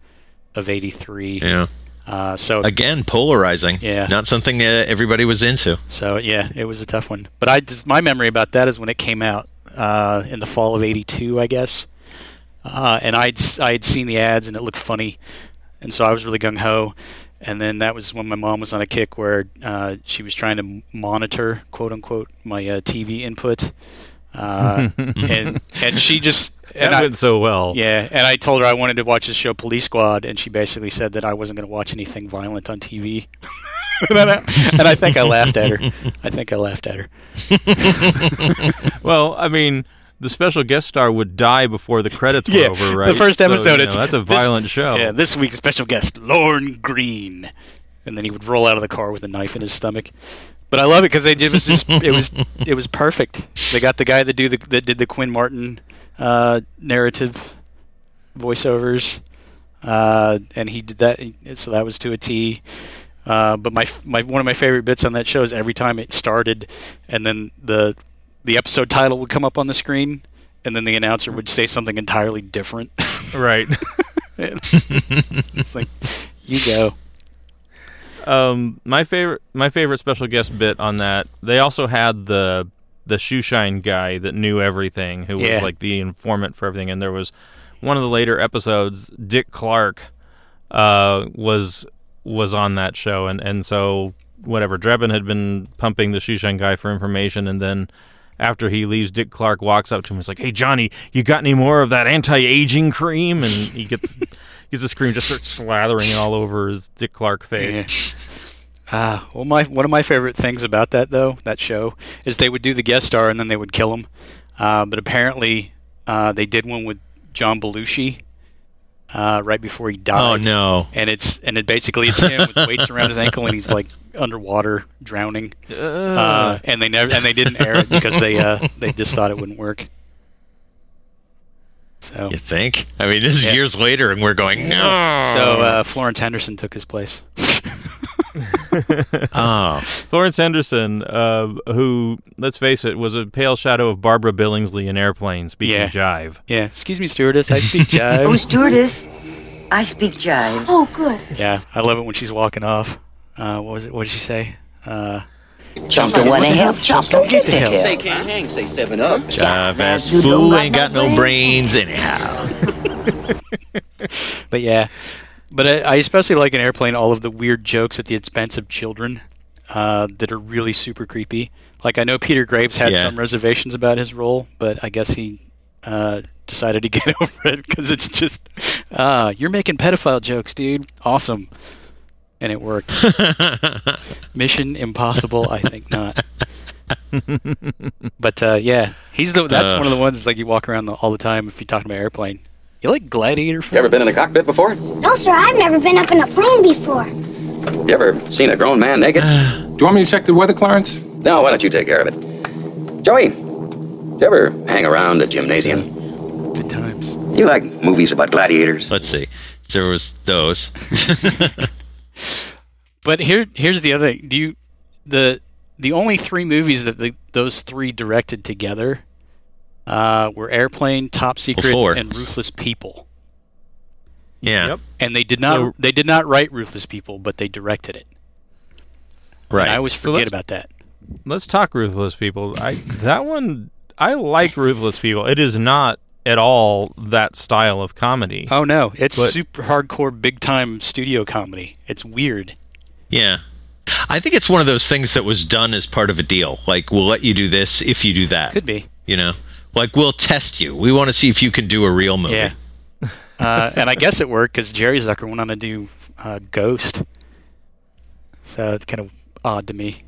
[SPEAKER 3] of '83.
[SPEAKER 2] Yeah.
[SPEAKER 3] Uh, so
[SPEAKER 2] Again, polarizing.
[SPEAKER 3] Yeah.
[SPEAKER 2] Not something that everybody was into.
[SPEAKER 3] So yeah, it was a tough one. But I just my memory about that is when it came out uh, in the fall of '82, I guess. Uh, and I'd s- I'd seen the ads and it looked funny, and so I was really gung ho. And then that was when my mom was on a kick where uh, she was trying to monitor, quote unquote, my uh, TV input, uh, and and she just and
[SPEAKER 1] that
[SPEAKER 3] I-
[SPEAKER 1] went so well.
[SPEAKER 3] yeah, and I told her I wanted to watch the show Police Squad, and she basically said that I wasn't going to watch anything violent on TV. and, I, and I think I laughed at her. I think I laughed at her.
[SPEAKER 1] Well, I mean, the special guest star would die before the credits were
[SPEAKER 3] Yeah,
[SPEAKER 1] over, right?
[SPEAKER 3] the first
[SPEAKER 1] So, you
[SPEAKER 3] episode.
[SPEAKER 1] know,
[SPEAKER 3] it's
[SPEAKER 1] that's a
[SPEAKER 3] this-
[SPEAKER 1] violent show.
[SPEAKER 3] Yeah, this week's special guest, Lorne Greene, and then he would roll out of the car with a knife in his stomach. But I love it because they did it was just, it was it was perfect. They got the guy that do the that did the Quinn Martin uh, narrative voiceovers, uh, and he did that. So that was to a T. Uh, but my my one of my favorite bits on that show is every time it started, and then the the episode title would come up on the screen, and then the announcer would say something entirely different.
[SPEAKER 1] right.
[SPEAKER 3] it's like you go.
[SPEAKER 1] Um, my favorite, my favorite special guest bit on that. They also had the the shoe shine guy that knew everything, who
[SPEAKER 3] Yeah.
[SPEAKER 1] was like the informant for everything. And there was one of the later episodes. Dick Clark uh, was was on that show, and and so whatever Drebin had been pumping the shoe shine guy for information, and then. After he leaves, Dick Clark walks up to him. He's like, "Hey, Johnny, you got any more of that anti-aging cream?" And he gets gets this cream, just starts slathering it all over his Dick Clark face.
[SPEAKER 3] Ah, well, my one of my favorite things about that though, that show, is they would do the guest star and then they would kill him. Uh, but apparently, uh, they did one with John Belushi uh, right before he died.
[SPEAKER 2] Oh no.
[SPEAKER 3] And it's and it basically it's him with weights around his ankle and he's like underwater drowning. Uh, and they never and they didn't air it because they uh, they just thought it wouldn't work. So
[SPEAKER 2] You think? I mean, this is
[SPEAKER 3] Yeah.
[SPEAKER 2] years later, and we're going, no.
[SPEAKER 3] so uh, Florence Henderson took his place.
[SPEAKER 2] oh,
[SPEAKER 1] Florence Henderson, uh, who, let's face it, was a pale shadow of Barbara Billingsley in Airplane, speaking
[SPEAKER 3] Yeah.
[SPEAKER 1] jive.
[SPEAKER 3] Yeah, excuse me, stewardess. I speak jive.
[SPEAKER 9] Oh, stewardess, I speak jive.
[SPEAKER 7] Oh, good.
[SPEAKER 3] yeah, I love it when she's walking off. Uh, what was it? What did she say? Uh,
[SPEAKER 9] Jump to want to jump don't get the help.
[SPEAKER 10] Say can't hang, say seven up.
[SPEAKER 2] jive ass fool ain't got no brains anyhow.
[SPEAKER 3] but yeah, but I, I especially like in Airplane all of the weird jokes at the expense of children uh, that are really super creepy. Like I know Peter Graves had
[SPEAKER 2] Yeah.
[SPEAKER 3] some reservations about his role, but I guess he uh, decided to get over it because it's just, ah, you're making pedophile jokes, dude. Awesome, and it worked. Mission impossible? I think not. but uh, yeah, he's the. That's
[SPEAKER 2] Uh.
[SPEAKER 3] one of the ones. It's like you walk around the, all the time if you're talking about airplane. You like gladiator films?
[SPEAKER 10] You ever been in a cockpit before?
[SPEAKER 7] No, sir, I've never been up in a plane before.
[SPEAKER 10] You ever seen a grown man naked?
[SPEAKER 5] Do you want me to check the weather, Clarence?
[SPEAKER 10] No, why don't you take care of it? Joey, you ever hang around the gymnasium?
[SPEAKER 3] Good times.
[SPEAKER 10] You like movies about gladiators?
[SPEAKER 2] Let's see. There was those.
[SPEAKER 3] But here, here's the other. thing. Do you the the only three movies that the, those three directed together uh, were Airplane, Top Secret,
[SPEAKER 2] four.
[SPEAKER 3] and Ruthless People.
[SPEAKER 2] yeah.
[SPEAKER 1] Yep.
[SPEAKER 3] And they did not
[SPEAKER 1] So-
[SPEAKER 3] they did not write Ruthless People, but they directed it.
[SPEAKER 2] Right.
[SPEAKER 3] And I always
[SPEAKER 1] So
[SPEAKER 3] forget
[SPEAKER 1] let's-
[SPEAKER 3] about that.
[SPEAKER 1] Let's talk Ruthless People. I That one, I like Ruthless People. It is not at all that style of comedy.
[SPEAKER 3] Oh no, it's
[SPEAKER 1] But-
[SPEAKER 3] super hardcore, big time studio comedy. It's weird.
[SPEAKER 2] yeah. I think it's one of those things that was done as part of a deal. Like we'll let you do this if you do that.
[SPEAKER 3] Could be.
[SPEAKER 2] You know, like we'll test you. We want to see if you can do a real movie.
[SPEAKER 3] Yeah. uh, and I guess it worked because Jerry Zucker went on to do uh, Ghost. So it's kind of odd to me.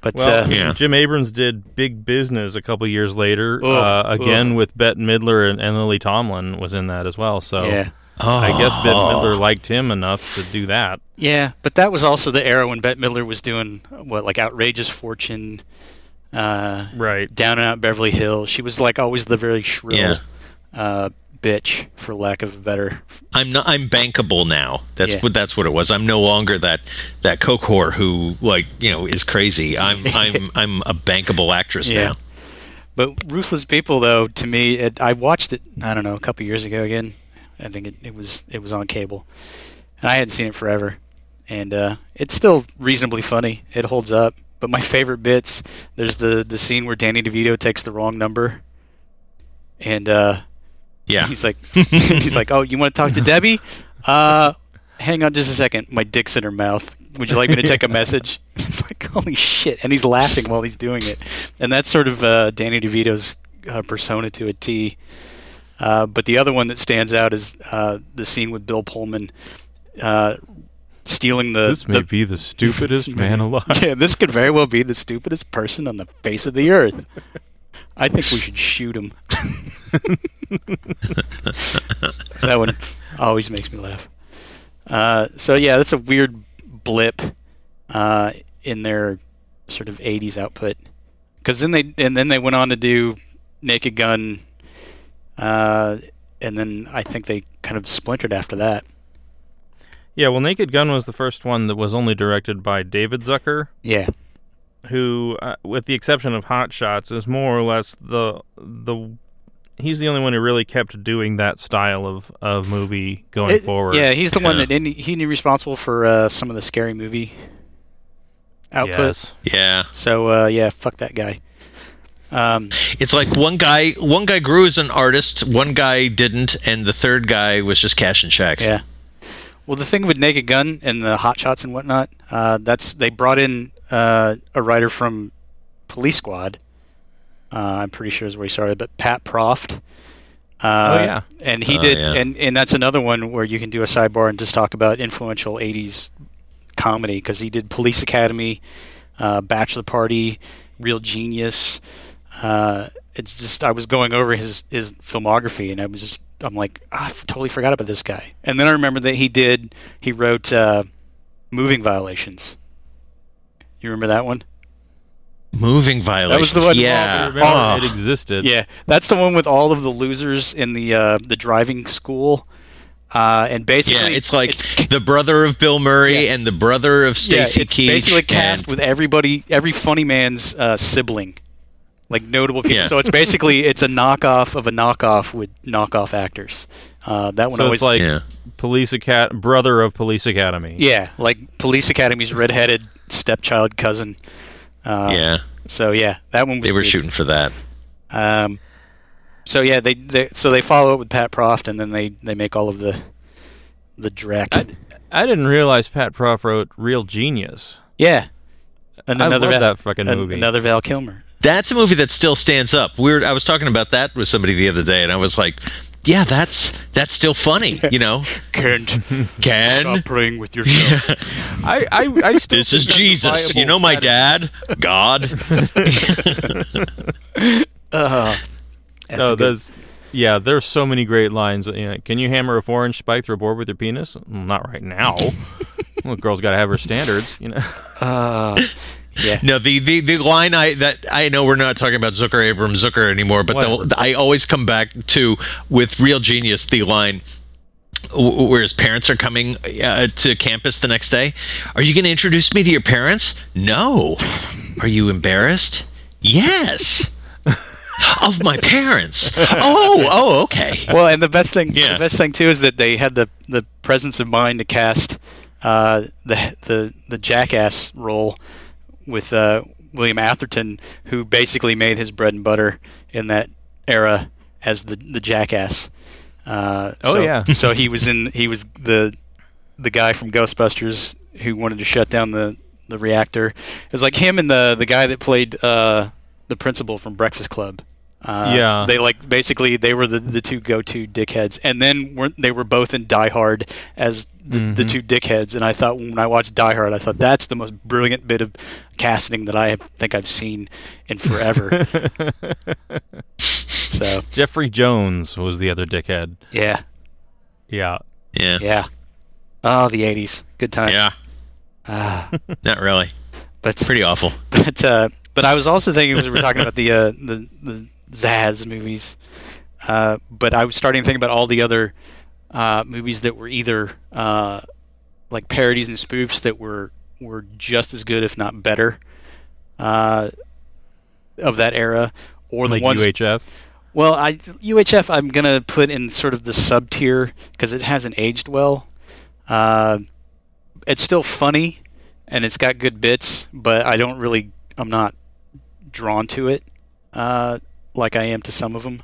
[SPEAKER 3] But
[SPEAKER 1] Well,
[SPEAKER 3] uh,
[SPEAKER 2] Yeah.
[SPEAKER 1] Jim Abrams did Big Business a couple years later,
[SPEAKER 3] Ugh,
[SPEAKER 1] uh, again
[SPEAKER 3] ugh.
[SPEAKER 1] with Bette Midler and, and Lily Tomlin was in that as well. So
[SPEAKER 3] yeah.
[SPEAKER 1] I guess Bette
[SPEAKER 2] Oh.
[SPEAKER 1] Midler liked him enough to do that.
[SPEAKER 3] Yeah, but that was also the era when Bette Midler was doing what, like Outrageous Fortune, uh,
[SPEAKER 1] Right.
[SPEAKER 3] Down and Out Beverly Hills. She was like always the very shrill
[SPEAKER 2] Yeah.
[SPEAKER 3] Bitch, for lack of a better.
[SPEAKER 2] I'm not. I'm bankable now. That's
[SPEAKER 3] Yeah.
[SPEAKER 2] what. That's what it was. I'm no longer that that coke whore who like you know is crazy. I'm. I'm. I'm a bankable actress
[SPEAKER 3] Yeah.
[SPEAKER 2] now.
[SPEAKER 3] But Ruthless People, though, to me, it, I watched it. I don't know, a couple years ago again. I think it, it was it was on cable, and I hadn't seen it forever. And uh, it's still reasonably funny. It holds up. But my favorite bits, there's the the scene where Danny DeVito takes the wrong number, and uh,
[SPEAKER 2] Yeah.
[SPEAKER 3] he's like, he's like, oh, you want to talk to Debbie? Uh, hang on just a second. My dick's in her mouth. Would you like me to take a message? It's like, holy shit. And he's laughing while he's doing it. And that's sort of uh, Danny DeVito's uh, persona to a T. Uh, but the other one that stands out is uh, the scene with Bill Pullman uh, stealing the.
[SPEAKER 1] This may
[SPEAKER 3] the
[SPEAKER 1] be the stupidest man alive.
[SPEAKER 3] yeah, this could very well be the stupidest person on the face of the earth. I think we should shoot him. that one always makes me laugh. Uh, so yeah, that's a weird blip uh, in their sort of '80s output. Because then they and then they went on to do Naked Gun, uh, and then I think they kind of splintered after that.
[SPEAKER 1] Yeah, well, Naked Gun was the first one that was only directed by David Zucker,
[SPEAKER 3] Yeah,
[SPEAKER 1] who, uh, with the exception of Hot Shots, is more or less the the. He's the only one who really kept doing that style of, of movie going
[SPEAKER 3] It-
[SPEAKER 1] forward.
[SPEAKER 3] Yeah, he's the one that didn't he he responsible for uh, some of the scary movie outputs.
[SPEAKER 1] Yes.
[SPEAKER 2] Yeah.
[SPEAKER 3] So uh, yeah, fuck that guy. Um,
[SPEAKER 2] It's like one guy. One guy grew as an artist. One guy didn't, and the third guy was just cashing checks.
[SPEAKER 3] yeah. Well, the thing with Naked Gun and the hot shots and whatnot, uh, that's they brought in uh, a writer from Police Squad. Uh, I'm pretty sure is where he started, but Pat Proft. Uh,
[SPEAKER 1] Oh, yeah.
[SPEAKER 3] and he
[SPEAKER 2] Oh,
[SPEAKER 3] did,
[SPEAKER 2] yeah.
[SPEAKER 3] and and that's another one where you can do a sidebar and just talk about influential '80s comedy because he did Police Academy, uh, Bachelor Party, Real Genius. Uh, it's just I was going over his his filmography and I was just I'm like "Ah, I f- totally forgot about this guy. And then I remember that he did he wrote uh, Moving Violations. You remember that one?
[SPEAKER 2] Moving violations.
[SPEAKER 3] That was the one-
[SPEAKER 2] Yeah.
[SPEAKER 1] remember
[SPEAKER 2] Oh.
[SPEAKER 1] it existed.
[SPEAKER 3] Yeah, that's the one with all of the losers in the uh, the driving school. Uh, and
[SPEAKER 2] Yeah,
[SPEAKER 3] basically,
[SPEAKER 2] it's like
[SPEAKER 3] it's,
[SPEAKER 2] the brother of Bill Murray
[SPEAKER 3] Yeah.
[SPEAKER 2] and the brother of
[SPEAKER 3] yeah,
[SPEAKER 2] Stacy
[SPEAKER 3] it's
[SPEAKER 2] Keach.
[SPEAKER 3] basically cast
[SPEAKER 2] and-
[SPEAKER 3] with everybody, every funny man's uh, sibling, like notable people.
[SPEAKER 2] Yeah.
[SPEAKER 3] So it's basically it's a knockoff of a knockoff with knockoff actors. Uh, that one
[SPEAKER 1] So
[SPEAKER 3] always,
[SPEAKER 1] it's like
[SPEAKER 2] Yeah.
[SPEAKER 1] Police Acad- brother of Police Academy.
[SPEAKER 3] yeah, like Police Academy's redheaded stepchild cousin. Uh,
[SPEAKER 2] yeah,
[SPEAKER 3] So yeah, that one was
[SPEAKER 2] they were
[SPEAKER 3] weird.
[SPEAKER 2] shooting for that.
[SPEAKER 3] Um, so yeah, they, they so they follow up with Pat Proft, and then they they make all of the the Drek.
[SPEAKER 1] I, I didn't realize Pat Proft wrote Real Genius.
[SPEAKER 3] yeah, and
[SPEAKER 1] I
[SPEAKER 3] another
[SPEAKER 1] love
[SPEAKER 3] Val,
[SPEAKER 1] that fucking movie.
[SPEAKER 3] Another Val Kilmer.
[SPEAKER 2] That's a movie that still stands up. Weird. I was talking about that with somebody the other day, and I was like, "Yeah, that's that's still funny." You know,
[SPEAKER 3] Kent,
[SPEAKER 2] Ken.
[SPEAKER 3] stop playing with yourself.
[SPEAKER 1] I I, I still
[SPEAKER 2] This is
[SPEAKER 1] think that's a
[SPEAKER 2] Jesus. You know my
[SPEAKER 1] strategy.
[SPEAKER 2] dad, God.
[SPEAKER 3] Uh, that's
[SPEAKER 1] No,
[SPEAKER 3] good-
[SPEAKER 1] there's yeah, there's so many great lines. You know, Can you hammer a four inch spike through a board with your penis? Well, not right now. well, the girl's got to have her standards, you know.
[SPEAKER 3] uh, yeah.
[SPEAKER 2] No, the, the, the line I that I know we're not talking about Zucker Abrams Zucker anymore, but the. I always come back to with Real Genius the line where his parents are coming uh, to campus the next day. Are you going to introduce me to your parents? No. Are you embarrassed? Yes. of my parents. Oh, oh, okay.
[SPEAKER 3] Well, and the best thing,
[SPEAKER 2] Yeah.
[SPEAKER 3] the best thing too, is that they had the the presence of mind to cast uh, the the the jackass role with uh, William Atherton, who basically made his bread and butter in that era as the the jackass. Uh,
[SPEAKER 1] Oh,
[SPEAKER 3] so,
[SPEAKER 1] yeah.
[SPEAKER 3] so he was in he was the the guy from Ghostbusters who wanted to shut down the the reactor. It was like him and the the guy that played uh, the principal from Breakfast Club. Uh,
[SPEAKER 1] Yeah.
[SPEAKER 3] they like basically they were the, the two go to dickheads, and then weren't they were both in Die Hard as the, the
[SPEAKER 1] Mhm.
[SPEAKER 3] two dickheads. And I thought when I watched Die Hard, I thought that's the most brilliant bit of casting that I have, think I've seen in forever. so
[SPEAKER 1] Jeffrey Jones was the other dickhead.
[SPEAKER 3] yeah,
[SPEAKER 1] Yeah.
[SPEAKER 2] Yeah.
[SPEAKER 3] yeah. Oh, the '80s, good time.
[SPEAKER 2] Yeah.
[SPEAKER 3] Ah.
[SPEAKER 2] Not really.
[SPEAKER 3] But
[SPEAKER 2] Pretty awful.
[SPEAKER 3] but uh, but I was also thinking as we were talking about the uh, the the Zaz movies, uh, but I was starting to think about all the other uh, movies that were either uh, like parodies and spoofs that were were just as good, if not better, uh, of that era, or the
[SPEAKER 1] like
[SPEAKER 3] ones.
[SPEAKER 1] UHF.
[SPEAKER 3] Well, I UHF I'm gonna put in sort of the sub tier because it hasn't aged well. Uh, it's still funny and it's got good bits, but I don't really I'm not drawn to it uh, like I am to some of them.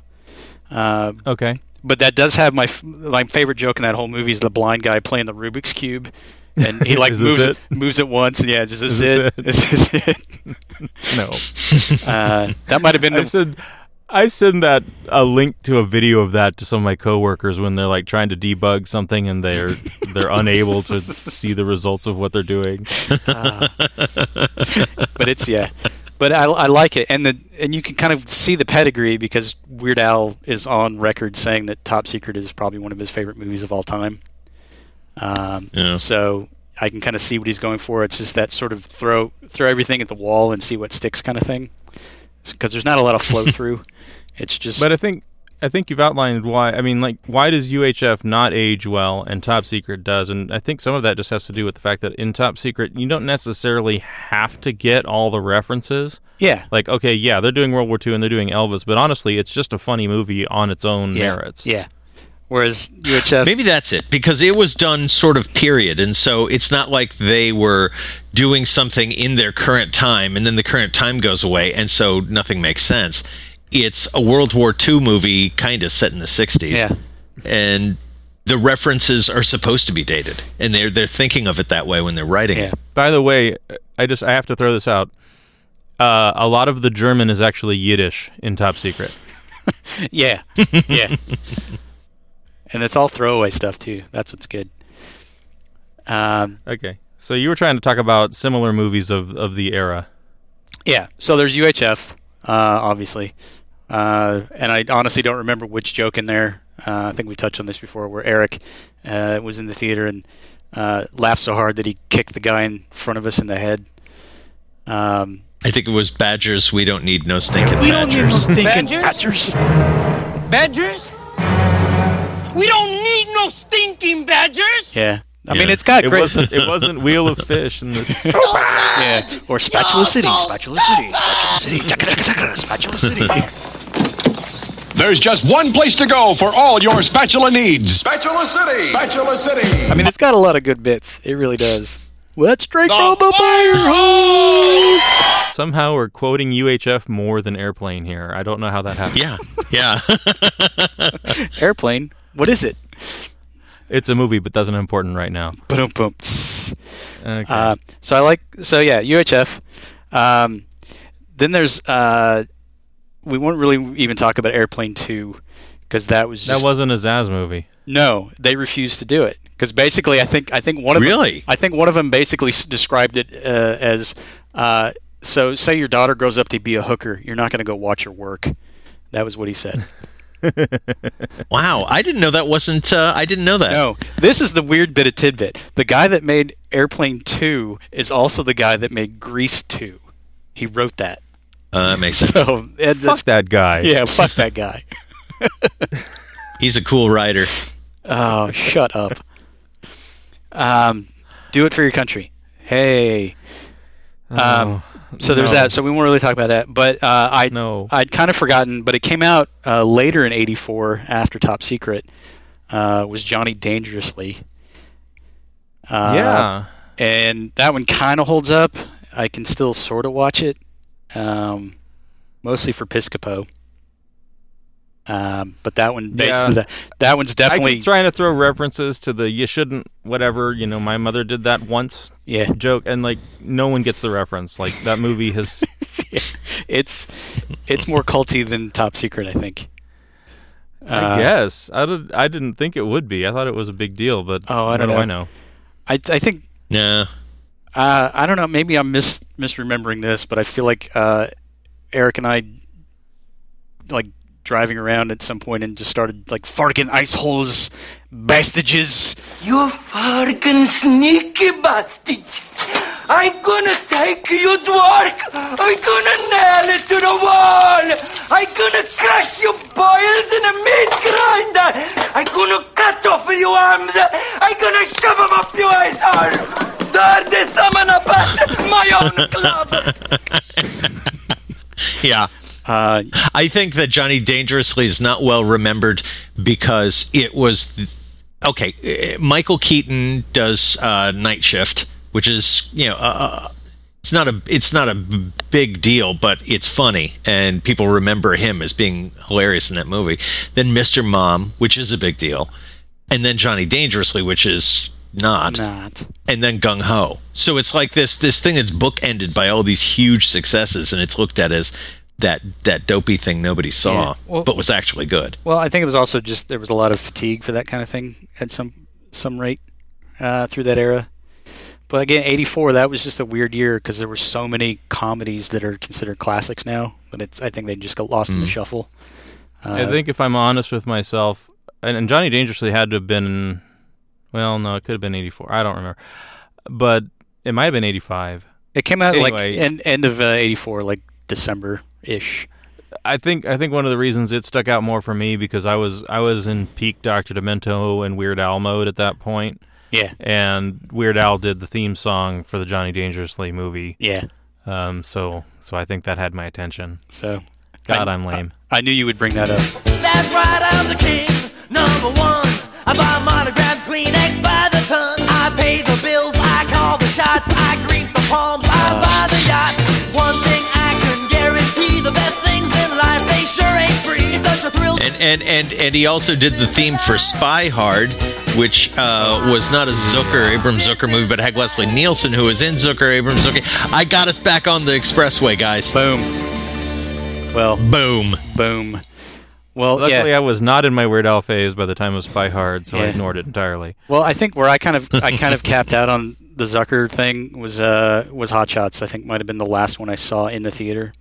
[SPEAKER 3] Uh,
[SPEAKER 1] Okay.
[SPEAKER 3] but that does have my my favorite joke in that whole movie is the blind guy playing the Rubik's cube. And he like moves
[SPEAKER 1] it?
[SPEAKER 3] moves it once, and yeah, is this
[SPEAKER 1] Is
[SPEAKER 3] it?
[SPEAKER 1] this
[SPEAKER 3] Is this it?
[SPEAKER 1] No.
[SPEAKER 3] uh, that might have been
[SPEAKER 1] I
[SPEAKER 3] the,
[SPEAKER 1] said I send that a link to a video of that to some of my coworkers when they're like trying to debug something and they're they're unable to see the results of what they're doing.
[SPEAKER 3] but it's yeah. But I, I like it, and the and you can kind of see the pedigree because Weird Al is on record saying that Top Secret is probably one of his favorite movies of all time. Um,
[SPEAKER 2] Yeah.
[SPEAKER 3] So I can kind of see what he's going for. It's just that sort of throw throw everything at the wall and see what sticks kind of thing. Because there's not a lot of flow through. It's just
[SPEAKER 1] But I think I think you've outlined why. I mean, like, why does UHF not age well and Top Secret does? And I think some of that just has to do with the fact that in Top Secret, you don't necessarily have to get all the references.
[SPEAKER 3] yeah
[SPEAKER 1] Like, okay, yeah, they're doing World War II and they're doing Elvis, but honestly, it's just a funny movie on its own
[SPEAKER 3] yeah
[SPEAKER 1] merits.
[SPEAKER 3] yeah. Whereas UHF
[SPEAKER 2] Maybe that's it because it was done sort of period, and so it's not like they were doing something in their current time, and then the current time goes away, and so nothing makes sense. It's a World War II movie, kind of set in the '60s,
[SPEAKER 3] Yeah.
[SPEAKER 2] and the references are supposed to be dated, and they're they're thinking of it that way when they're writing
[SPEAKER 3] yeah
[SPEAKER 2] it.
[SPEAKER 1] By the way, I just I have to throw this out. Uh, a lot of the German is actually Yiddish in Top Secret.
[SPEAKER 3] yeah yeah. and it's all throwaway stuff too. That's what's good. Um,
[SPEAKER 1] Okay, so you were trying to talk about similar movies of of the era.
[SPEAKER 3] Yeah. So there's UHF, uh, obviously, uh, and I honestly don't remember which joke in there. Uh, I think we touched on this before, where Eric uh, was in the theater and uh, laughed so hard that he kicked the guy in front of us in the head. Um,
[SPEAKER 2] I think it was Badgers. We don't need no stinking
[SPEAKER 3] we don't
[SPEAKER 2] Badgers.
[SPEAKER 3] need no stinking
[SPEAKER 11] Badgers?
[SPEAKER 3] badgers.
[SPEAKER 11] Badgers? We don't need no stinking badgers!
[SPEAKER 3] Yeah. I
[SPEAKER 2] Yeah.
[SPEAKER 3] mean, it's got
[SPEAKER 1] It
[SPEAKER 3] great.
[SPEAKER 1] wasn't it wasn't Wheel of Fish in this.
[SPEAKER 3] yeah. Or Spatula City, Spatula City, Spatula City, taka, taka, taka, Spatula City.
[SPEAKER 5] There's just one place to go for all your spatula needs.
[SPEAKER 12] Spatula City! Spatula City!
[SPEAKER 3] I mean, it's got a lot of good bits. It really does. Let's drink from the fire hose.
[SPEAKER 1] Somehow we're quoting UHF more than Airplane here. I don't know how that happened.
[SPEAKER 2] Yeah, yeah.
[SPEAKER 3] Airplane. What is it?
[SPEAKER 1] It's a movie, but that's not important right now.
[SPEAKER 3] Boom, boom.
[SPEAKER 1] Okay.
[SPEAKER 3] Uh, so I like. So yeah, UHF. Um, then there's. Uh, we won't really even talk about Airplane Two because that was just,
[SPEAKER 1] that wasn't a Zaz movie.
[SPEAKER 3] no. They refused to do it because basically, I think I think one of
[SPEAKER 2] Really?
[SPEAKER 3] them, I think one of them basically s- described it uh, as. Uh, so say your daughter grows up to be a hooker, you're not going to go watch her work. That was what he said.
[SPEAKER 2] Wow, I didn't know that wasn't. Uh, I didn't know that.
[SPEAKER 3] No, this is the weird bit of tidbit. The guy that made Airplane 2 is also the guy that made Grease 2. He wrote that.
[SPEAKER 2] Uh, that makes sense.
[SPEAKER 3] So, and
[SPEAKER 1] Fuck that guy.
[SPEAKER 3] yeah, fuck that guy.
[SPEAKER 2] He's a cool writer.
[SPEAKER 3] Oh, shut up. Um, do it for your country. Hey. Um, so there's
[SPEAKER 1] no.
[SPEAKER 3] that. So we won't really talk about that. But uh, I
[SPEAKER 1] No.
[SPEAKER 3] I'd kind of forgotten, but it came out uh, later in '84 after Top Secret. Uh, was Johnny Dangerously? Uh,
[SPEAKER 1] yeah.
[SPEAKER 3] and that one kind of holds up. I can still sort of watch it, um, mostly for Piscopo. Um, but that one, basically,
[SPEAKER 1] Yeah.
[SPEAKER 3] that, that one's definitely
[SPEAKER 1] keep trying to throw references to the "you shouldn't," whatever. You know, my mother did that once.
[SPEAKER 3] Yeah.
[SPEAKER 1] Joke, and like no one gets the reference. Like that movie has.
[SPEAKER 3] it's it's more culty than Top Secret, I think.
[SPEAKER 1] I
[SPEAKER 3] Uh,
[SPEAKER 1] guess I did. I didn't think it would be. I thought it was a big deal, but
[SPEAKER 3] Oh, I don't
[SPEAKER 1] do
[SPEAKER 3] know.
[SPEAKER 1] I know?
[SPEAKER 3] I I think
[SPEAKER 2] Yeah.
[SPEAKER 3] Uh, I don't know. Maybe I'm mis misremembering this, but I feel like uh, Eric and I like driving around at some point and just started like farting ice holes, bastages.
[SPEAKER 11] You fucking sneaky bastard! I'm gonna take you to work! I'm gonna nail it to the wall! I'm gonna crush your boils in a meat grinder! I'm gonna cut off your arms! I'm gonna shove them up your asshole! Dirty summon a my own club!
[SPEAKER 2] Yeah.
[SPEAKER 3] Uh,
[SPEAKER 2] I think that Johnny Dangerously is not well remembered because it was okay. eh, Michael Keaton does uh, Night Shift, which is you know uh, it's not a it's not a b- big deal, but it's funny and people remember him as being hilarious in that movie. Then Mr. Mom, which is a big deal, and then Johnny Dangerously, which is not
[SPEAKER 3] not.
[SPEAKER 2] and then gung ho. So it's like this this thing that's bookended by all these huge successes, and it's looked at as that that dopey thing nobody saw,
[SPEAKER 3] Yeah. Well-
[SPEAKER 2] but was actually good.
[SPEAKER 3] Well, I think it was also just there was a lot of fatigue for that kind of thing at some some rate uh, through that era. But again, '84 that was just a weird year because there were so many comedies that are considered classics now. But it's I think they just got lost in the
[SPEAKER 1] Mm.
[SPEAKER 3] shuffle. Uh,
[SPEAKER 1] I think if I'm honest with myself, and, and Johnny Dangerously had to have been, well, no, it could have been '84. I don't remember, but it might have been '85.
[SPEAKER 3] it came out like
[SPEAKER 1] anyway.
[SPEAKER 3] end end of '84, like December ish.
[SPEAKER 1] I think I think one of the reasons it stuck out more for me because I was I was in peak Doctor Demento and Weird Al mode at that point.
[SPEAKER 3] Yeah.
[SPEAKER 1] and Weird Al did the theme song for the Johnny Dangerously movie.
[SPEAKER 3] Yeah.
[SPEAKER 1] Um. So so I think that had my attention.
[SPEAKER 3] So
[SPEAKER 1] God,
[SPEAKER 3] I,
[SPEAKER 1] I'm lame.
[SPEAKER 3] I knew you would bring that up.
[SPEAKER 13] That's right, I'm the king, number one. I buy monogrammed Kleenex by the ton. I pay the bills, I call the shots, I grease the palms, I buy the yacht. One thing a thrill.
[SPEAKER 2] And and and and he also did the theme for Spy Hard, which uh, was not a Zucker Abrams Zucker movie, but had Leslie Nielsen, who was in Zucker Abrams Zucker. I got us back on the expressway, guys.
[SPEAKER 3] Boom. Well,
[SPEAKER 2] boom,
[SPEAKER 3] boom. Well,
[SPEAKER 1] Luckily,
[SPEAKER 3] yeah.
[SPEAKER 1] I was not in my Weird Al phase by the time of Spy Hard, so I ignored it entirely.
[SPEAKER 3] Well, I think where I kind of I kind of capped out on the Zucker thing was uh was Hot Shots. I think might have been the last one I saw in the theater.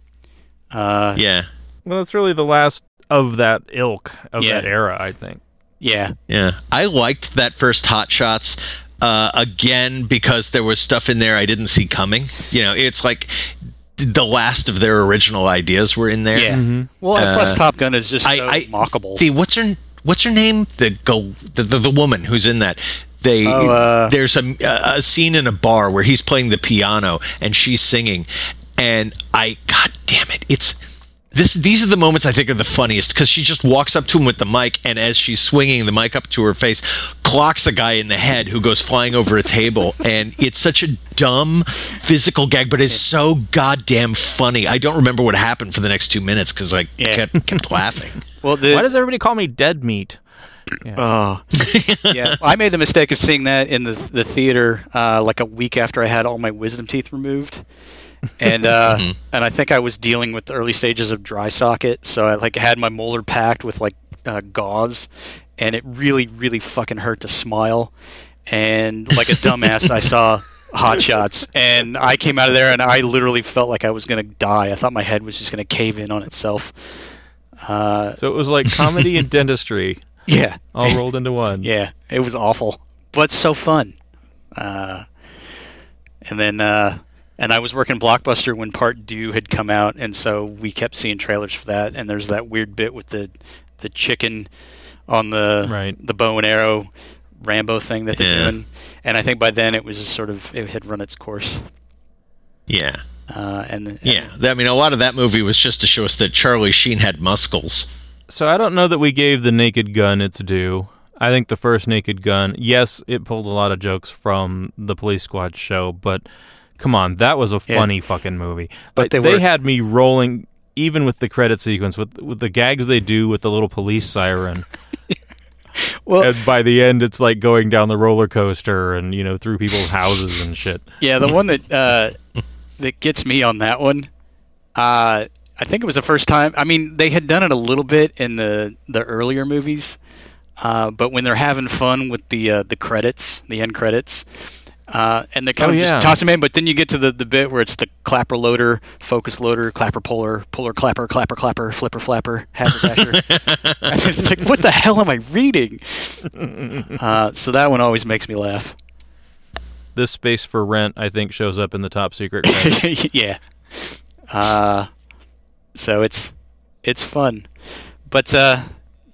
[SPEAKER 3] Uh,
[SPEAKER 2] Yeah.
[SPEAKER 1] Well, it's really the last of that ilk of
[SPEAKER 3] Yeah.
[SPEAKER 1] that era, I think.
[SPEAKER 3] Yeah.
[SPEAKER 2] Yeah, I liked that first Hot Shots. Uh, again, because there was stuff in there I didn't see coming. You know, it's like the last of their original ideas were in there.
[SPEAKER 3] Yeah. Well, and plus
[SPEAKER 2] Uh,
[SPEAKER 3] Top Gun is just
[SPEAKER 2] I-
[SPEAKER 3] so
[SPEAKER 2] I-
[SPEAKER 3] mockable.
[SPEAKER 2] The what's her what's her name? The go the, the, the woman who's in that. They
[SPEAKER 3] Oh, uh,
[SPEAKER 2] there's a a scene in a bar where he's playing the piano and she's singing, and I god damn it, it's. This, these are the moments I think are the funniest because she just walks up to him with the mic, and as she's swinging the mic up to her face, clocks a guy in the head who goes flying over a table, and it's such a dumb physical gag, but it's so goddamn funny. I don't remember what happened for the next two minutes because I kept, kept laughing.
[SPEAKER 3] Well, the,
[SPEAKER 1] Why does everybody call me Dead Meat?
[SPEAKER 3] Oh, yeah. I made the mistake of seeing that in the the theater uh, like a week after I had all my wisdom teeth removed, and uh,
[SPEAKER 2] Mm-hmm.
[SPEAKER 3] and I think I was dealing with the early stages of dry socket, so I like had my molar packed with like uh, gauze, and it really really fucking hurt to smile, and like a dumbass I saw Hot Shots, and I came out of there and I literally felt like I was gonna die. I thought my head was just gonna cave in on itself. Uh,
[SPEAKER 1] So it was like comedy and dentistry.
[SPEAKER 3] Yeah.
[SPEAKER 1] All rolled into one.
[SPEAKER 3] Yeah, it was awful, but so fun. Uh, and then, uh, and I was working Blockbuster when Part Two had come out, and so we kept seeing trailers for that. And there's that weird bit with the the chicken on the
[SPEAKER 1] Right.
[SPEAKER 3] the bow and arrow Rambo thing that they're
[SPEAKER 2] Yeah.
[SPEAKER 3] doing. And I think by then it was just sort of it had run its course.
[SPEAKER 2] Yeah.
[SPEAKER 3] Uh, and, and
[SPEAKER 2] Yeah, I mean, a lot of that movie was just to show us that Charlie Sheen had muscles.
[SPEAKER 1] So I don't know that we gave the Naked Gun its due. I think the first Naked Gun, yes, it pulled a lot of jokes from the Police Squad show, but come on, that was a funny fucking movie.
[SPEAKER 3] But they
[SPEAKER 1] they
[SPEAKER 3] were-
[SPEAKER 1] had me rolling even with the credit sequence, with with the gags they do with the little police siren.
[SPEAKER 3] Well-
[SPEAKER 1] and by the end, it's like going down the roller coaster and you know through people's houses and shit.
[SPEAKER 3] Yeah, the one that uh, that gets me on that one, uh, I think it was the first time. I mean, they had done it a little bit in the the earlier movies, uh, but when they're having fun with the uh, the credits, the end credits. Uh, and they kind
[SPEAKER 1] Oh,
[SPEAKER 3] of
[SPEAKER 1] yeah.
[SPEAKER 3] just toss them in, but then you get to the, the bit where it's the clapper loader, focus loader, clapper puller, puller clapper, clapper clapper, flipper flapper, haberdasher. and it's like, what the hell am I reading? Uh, so that one always makes me laugh.
[SPEAKER 1] This space for rent, I think, shows up in the top secret.
[SPEAKER 3] yeah. Uh, so it's it's fun, but uh,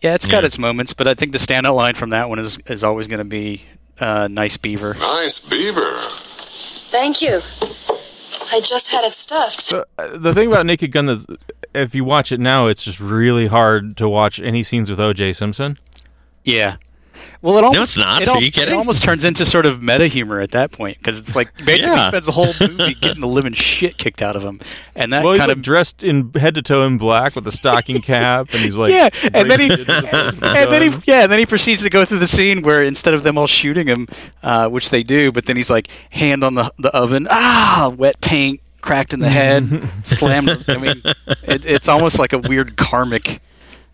[SPEAKER 3] yeah, it's got
[SPEAKER 1] Yeah.
[SPEAKER 3] its moments. But I think the standout line from that one is is always going to be uh, "Nice Beaver."
[SPEAKER 12] Nice beaver.
[SPEAKER 14] Thank you. I just had it stuffed.
[SPEAKER 1] So, uh, the thing about Naked Gun is, if you watch it now, it's just really hard to watch any scenes with O.J. Simpson.
[SPEAKER 3] Yeah. Well, it almost
[SPEAKER 2] it's not.
[SPEAKER 3] It,
[SPEAKER 2] Are
[SPEAKER 3] al-
[SPEAKER 2] you
[SPEAKER 3] it almost turns into sort of meta humor at that point because it's like basically
[SPEAKER 2] Yeah.
[SPEAKER 3] spends the whole movie getting the living shit kicked out of him, and that
[SPEAKER 1] well, he's
[SPEAKER 3] kind
[SPEAKER 1] like
[SPEAKER 3] of
[SPEAKER 1] dressed in head to toe in black with a stocking cap, and he's like,
[SPEAKER 3] yeah, and then he
[SPEAKER 1] breaking the
[SPEAKER 3] and then he yeah, and then he proceeds to go through the scene where instead of them all shooting him, uh, which they do, but then he's like hand on the the oven, ah, wet paint cracked in the head, slammed. I mean, it, it's almost like a weird karmic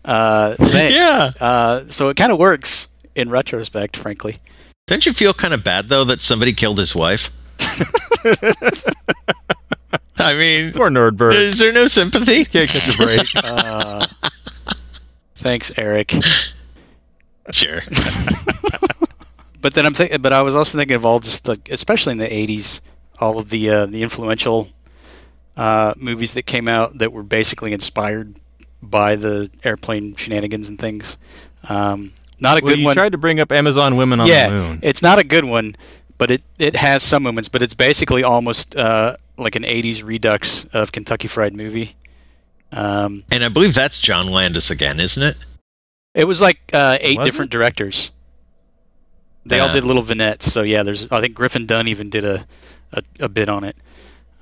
[SPEAKER 3] uh, thing.
[SPEAKER 2] Yeah.
[SPEAKER 3] Uh, so it kind of works in retrospect, frankly.
[SPEAKER 2] Don't you feel kind of bad though that somebody killed his wife? I mean,
[SPEAKER 1] Poor Nordberg.
[SPEAKER 2] is there no sympathy?
[SPEAKER 1] Can't catch a break.
[SPEAKER 3] Uh, thanks, Eric.
[SPEAKER 2] Sure.
[SPEAKER 3] But then I'm thinking, but I was also thinking of all just like, especially in the '80s, all of the uh, the influential uh, movies that came out that were basically inspired by the airplane shenanigans and things. Um, not a
[SPEAKER 1] well,
[SPEAKER 3] good
[SPEAKER 1] you
[SPEAKER 3] one.
[SPEAKER 1] tried to bring up Amazon Women on
[SPEAKER 3] yeah,
[SPEAKER 1] the Moon.
[SPEAKER 3] it's not a good one, but it it has some moments. But it's basically almost uh, like an '80s redux of Kentucky Fried Movie. Um,
[SPEAKER 2] and I believe that's John Landis again, isn't it?
[SPEAKER 3] it was like uh, eight
[SPEAKER 1] Was
[SPEAKER 3] different directors. They all did little vignettes. So yeah, there's I think Griffin Dunne even did a a, a bit on it.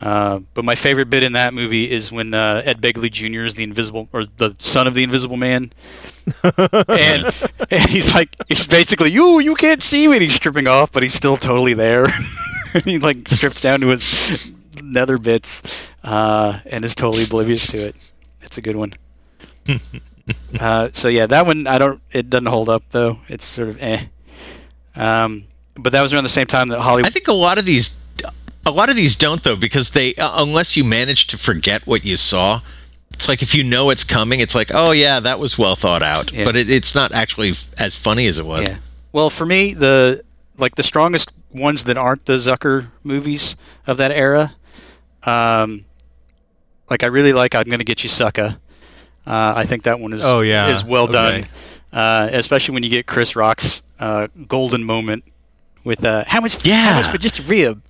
[SPEAKER 3] Uh, but my favorite bit in that movie is when uh, Ed Begley Jr. is the invisible or the son of the Invisible Man, and, and he's like he's basically you you can't see me. And he's stripping off, but he's still totally there. and he like strips down to his nether bits uh, and is totally oblivious to it. It's a good one. uh, so yeah, that one I don't. It doesn't hold up though. It's sort of eh. Um, but that was around the same time that Hollywood.
[SPEAKER 2] I think a lot of these, a lot of these don't though, because they uh, unless you manage to forget what you saw. It's like if you know it's coming, it's like, oh yeah, that was well thought out,
[SPEAKER 3] Yeah.
[SPEAKER 2] but it, it's not actually f- as funny as it was.
[SPEAKER 3] Yeah. Well, for me, the like the strongest ones that aren't the Zucker movies of that era, um, like I really like "I'm Gonna Get You, Sucker." Uh, I think that one is
[SPEAKER 1] Oh, yeah.
[SPEAKER 3] is well done, uh, especially when you get Chris Rock's uh, golden moment with uh, how much
[SPEAKER 2] Yeah.
[SPEAKER 3] how much for just a rib?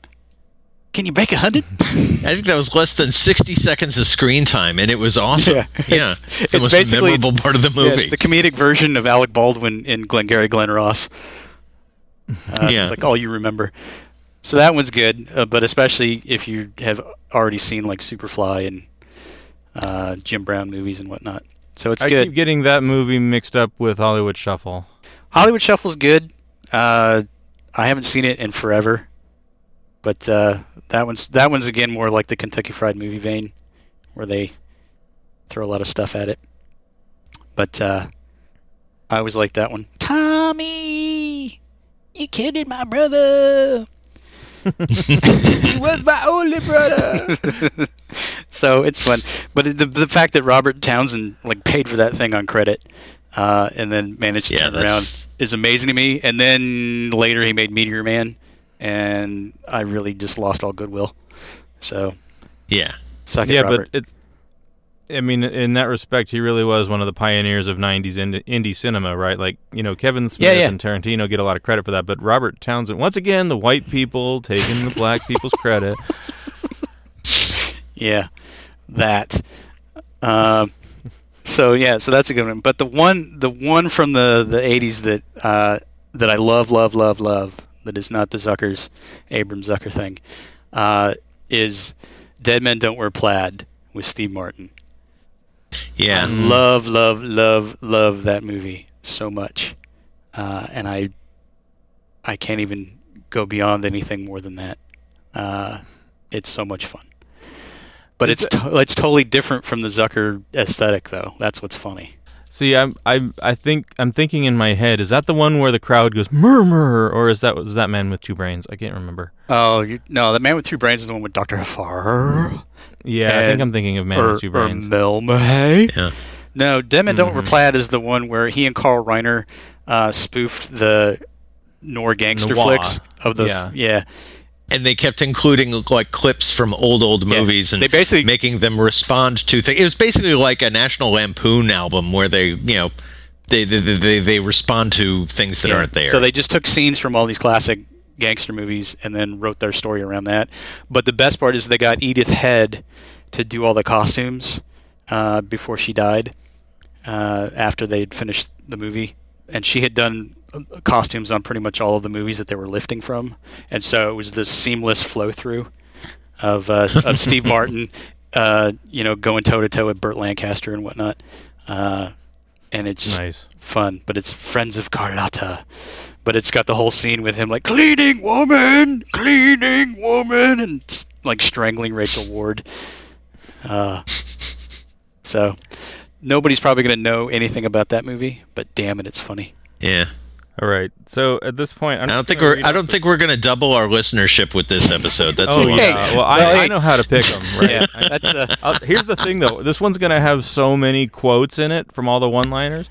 [SPEAKER 3] Can you break a hundred?
[SPEAKER 2] I think that was less than sixty seconds of screen time, and it was awesome. Yeah,
[SPEAKER 3] It's-
[SPEAKER 2] it's,
[SPEAKER 3] it's
[SPEAKER 2] the most
[SPEAKER 3] basically-
[SPEAKER 2] memorable part of the
[SPEAKER 3] Yeah,
[SPEAKER 2] movie.
[SPEAKER 3] it's the comedic version of Alec Baldwin in Glengarry Glen Ross. Uh,
[SPEAKER 2] Yeah.
[SPEAKER 3] like all you remember. So that one's good, uh, but especially if you have already seen like Superfly and uh, Jim Brown movies and whatnot. So it's
[SPEAKER 1] I
[SPEAKER 3] good.
[SPEAKER 1] keep getting that movie mixed up with Hollywood Shuffle.
[SPEAKER 3] Hollywood Shuffle's good. Uh, I haven't seen it in forever, but uh, that one's that one's again more like the Kentucky Fried Movie vein, where they throw a lot of stuff at it. But uh, I always like that one. Tommy, you killed my brother.
[SPEAKER 1] he was my only brother.
[SPEAKER 3] so it's fun. But the the fact that Robert Townsend like paid for that thing on credit, uh, and then managed to
[SPEAKER 2] Yeah,
[SPEAKER 3] turn
[SPEAKER 2] that's-
[SPEAKER 3] around is amazing to me. And then later he made Meteor Man, and I really just lost all goodwill. So
[SPEAKER 2] yeah,
[SPEAKER 3] suck it,
[SPEAKER 1] yeah,
[SPEAKER 3] Robert.
[SPEAKER 1] but it's. I mean, in that respect, he really was one of the pioneers of '90s indie, indie cinema, right? Like, you know, Kevin Smith
[SPEAKER 3] Yeah, yeah.
[SPEAKER 1] and Tarantino get a lot of credit for that, but Robert Townsend, once again, the white people taking the black people's credit.
[SPEAKER 3] yeah, that. Um, so yeah, so that's a good one. But the one, the one from the the '80s that uh, that I love, love, love, love, that is not the Zuckers, Abram Zucker thing, uh, is "Dead Men Don't Wear Plaid" with Steve Martin.
[SPEAKER 2] Yeah.
[SPEAKER 3] I love, love, love, love that movie so much, uh, and I, I can't even go beyond anything more than that. Uh, it's so much fun, but
[SPEAKER 1] Is
[SPEAKER 3] it's to- it's totally different from the Zucker aesthetic, though. That's what's funny.
[SPEAKER 1] See, I'm I I think I'm thinking in my head. Is that the one where the crowd goes murmur, or is that was that man with two brains? I can't remember.
[SPEAKER 3] Oh you, no, the Man with Two Brains is the one with Doctor Hfuhruhurr.
[SPEAKER 1] Yeah, I think I'm thinking of Man
[SPEAKER 3] or,
[SPEAKER 1] with er, Two
[SPEAKER 3] or
[SPEAKER 1] Brains.
[SPEAKER 3] Er, Mel May.
[SPEAKER 2] Yeah.
[SPEAKER 3] No, Dem and Don't.
[SPEAKER 1] Mm-hmm.
[SPEAKER 3] Replat is the one where he and Carl Reiner uh, spoofed the Nor gangster
[SPEAKER 2] Noir.
[SPEAKER 3] flicks of the
[SPEAKER 2] Yeah.
[SPEAKER 3] yeah.
[SPEAKER 2] And they kept including like clips from old old movies and
[SPEAKER 3] They basically-
[SPEAKER 2] making them respond to things. It was basically like a National Lampoon album where they, you know, they they they, they respond to things that
[SPEAKER 3] Yeah.
[SPEAKER 2] aren't there.
[SPEAKER 3] So they just took scenes from all these classic gangster movies and then wrote their story around that. But the best part is they got Edith Head to do all the costumes uh, before she died. Uh, after they'd finished the movie, and she had done costumes on pretty much all of the movies that they were lifting from, and so it was this seamless flow through of uh, of Steve Martin, uh, you know, going toe to toe with Burt Lancaster and whatnot. Uh, and it's just
[SPEAKER 1] Nice.
[SPEAKER 3] fun. But it's Friends of Carlotta. But it's got the whole scene with him like cleaning woman, cleaning woman, and like strangling Rachel Ward. Uh, so nobody's probably gonna know anything about that movie, but damn it, it's funny.
[SPEAKER 2] yeah.
[SPEAKER 1] All right. So at this point, I'm
[SPEAKER 2] I don't think we're I don't think we're gonna double our listenership with this episode. That's
[SPEAKER 1] oh
[SPEAKER 2] a lot.
[SPEAKER 1] yeah. Well, I,
[SPEAKER 3] Well,
[SPEAKER 1] I know how to pick them. Right.
[SPEAKER 3] Yeah, that's uh,
[SPEAKER 1] Uh, here's the thing, though. This one's gonna have so many quotes in it from all the one-liners,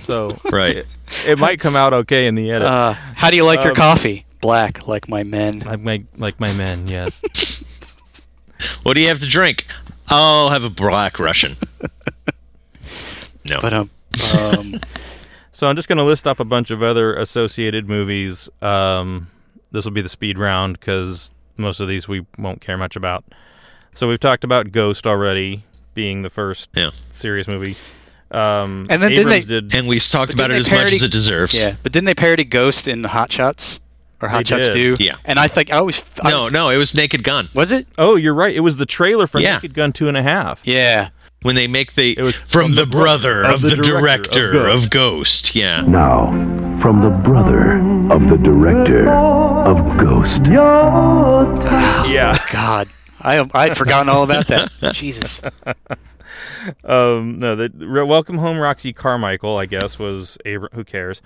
[SPEAKER 1] so
[SPEAKER 2] Right.
[SPEAKER 1] it, it might come out okay in the edit.
[SPEAKER 3] uh, how do you like your
[SPEAKER 1] Um,
[SPEAKER 3] coffee? Black, like my men.
[SPEAKER 1] like my like my men, yes.
[SPEAKER 2] What do you have to drink? I'll have a black Russian. No.
[SPEAKER 3] But um, um
[SPEAKER 1] So I'm just going to list off a bunch of other associated movies. Um, this will be the speed round because most of these we won't care much about. So we've talked about Ghost already being the first
[SPEAKER 2] Yeah.
[SPEAKER 1] serious movie. Um,
[SPEAKER 3] And then didn't
[SPEAKER 1] Abrams
[SPEAKER 3] they-
[SPEAKER 1] did.
[SPEAKER 2] and we talked about it as
[SPEAKER 3] they
[SPEAKER 2] much as it deserves.
[SPEAKER 3] yeah, but didn't they parody Ghost in Hot Shots or Hot Shots
[SPEAKER 1] did.
[SPEAKER 3] Two?
[SPEAKER 2] Yeah.
[SPEAKER 3] And I think I always I
[SPEAKER 2] No,
[SPEAKER 3] was,
[SPEAKER 2] no, it was Naked Gun.
[SPEAKER 3] was it?
[SPEAKER 1] Oh, you're right. It was the trailer for
[SPEAKER 2] Yeah.
[SPEAKER 1] Naked Gun Two and a Half.
[SPEAKER 3] Yeah.
[SPEAKER 2] When they make the
[SPEAKER 1] It was
[SPEAKER 2] from, the, brother of, the, director,
[SPEAKER 1] Ghost.
[SPEAKER 2] of Ghost. Yeah.
[SPEAKER 15] Now, from the brother of the director of Ghost.
[SPEAKER 1] Yeah.
[SPEAKER 3] God, I I had forgotten all about that. Jesus.
[SPEAKER 1] Um, no, the Re- Welcome Home Roxy Carmichael, I guess, was Abra- who cares?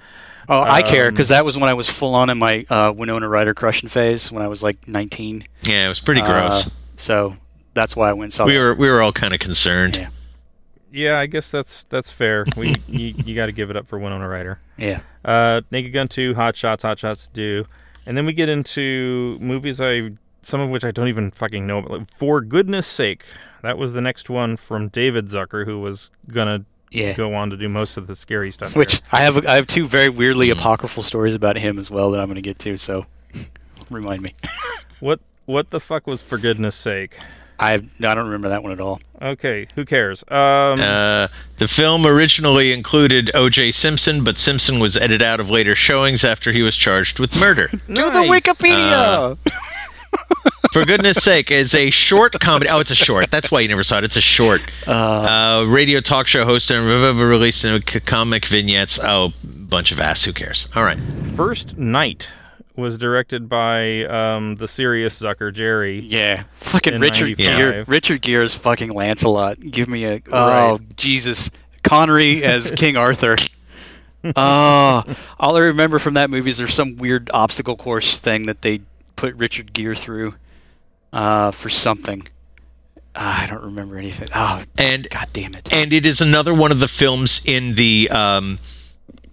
[SPEAKER 3] Oh, I care
[SPEAKER 1] Um,
[SPEAKER 3] because that was when I was full on in my uh, Winona Ryder crushing phase when I was like 19.
[SPEAKER 2] Yeah, it was pretty
[SPEAKER 3] Uh,
[SPEAKER 2] gross.
[SPEAKER 3] so that's why I went and saw
[SPEAKER 2] we were we were all kind of concerned.
[SPEAKER 3] Yeah.
[SPEAKER 1] Yeah, I guess that's that's fair. We you, you got to give it up for Winona Ryder.
[SPEAKER 3] Yeah.
[SPEAKER 1] Uh, Naked Gun 2, Hot Shots, Hot Shots Deux, And then we get into movies I some of which I don't even fucking know. Like, for goodness sake, that was the next one from David Zucker, who was gonna
[SPEAKER 3] Yeah.
[SPEAKER 1] go on to do most of the scary stuff.
[SPEAKER 3] Which
[SPEAKER 1] here.
[SPEAKER 3] I have I have two very weirdly apocryphal stories about him as well that I'm going to get to. So remind me.
[SPEAKER 1] what what the fuck was for goodness sake?
[SPEAKER 3] I no, I don't remember that one at all.
[SPEAKER 1] Okay, who cares? Um,
[SPEAKER 2] Uh, the film originally included O.J. Simpson, but Simpson was edited out of later showings after he was charged with murder.
[SPEAKER 3] Do the
[SPEAKER 1] nice.
[SPEAKER 3] Wikipedia.
[SPEAKER 2] For goodness sake, is a short comedy. Oh, it's a short. That's why you never saw it. It's a short. Uh, radio talk show host and released in comic vignettes. Oh, bunch of ass. Who cares? All right.
[SPEAKER 1] First Knight was directed by um, the serious Zucker, Jerry.
[SPEAKER 3] yeah, fucking Richard
[SPEAKER 1] 95.
[SPEAKER 3] Gere. Richard Gere is fucking Lancelot. Give me a oh Jesus, Connery as King Arthur. Oh, all I remember from that movie is there's some weird obstacle course thing that they put Richard Gere through uh, for something. Ah, I don't remember anything. Oh,
[SPEAKER 2] And
[SPEAKER 3] god damn it!
[SPEAKER 2] and it is another one of the films in the um,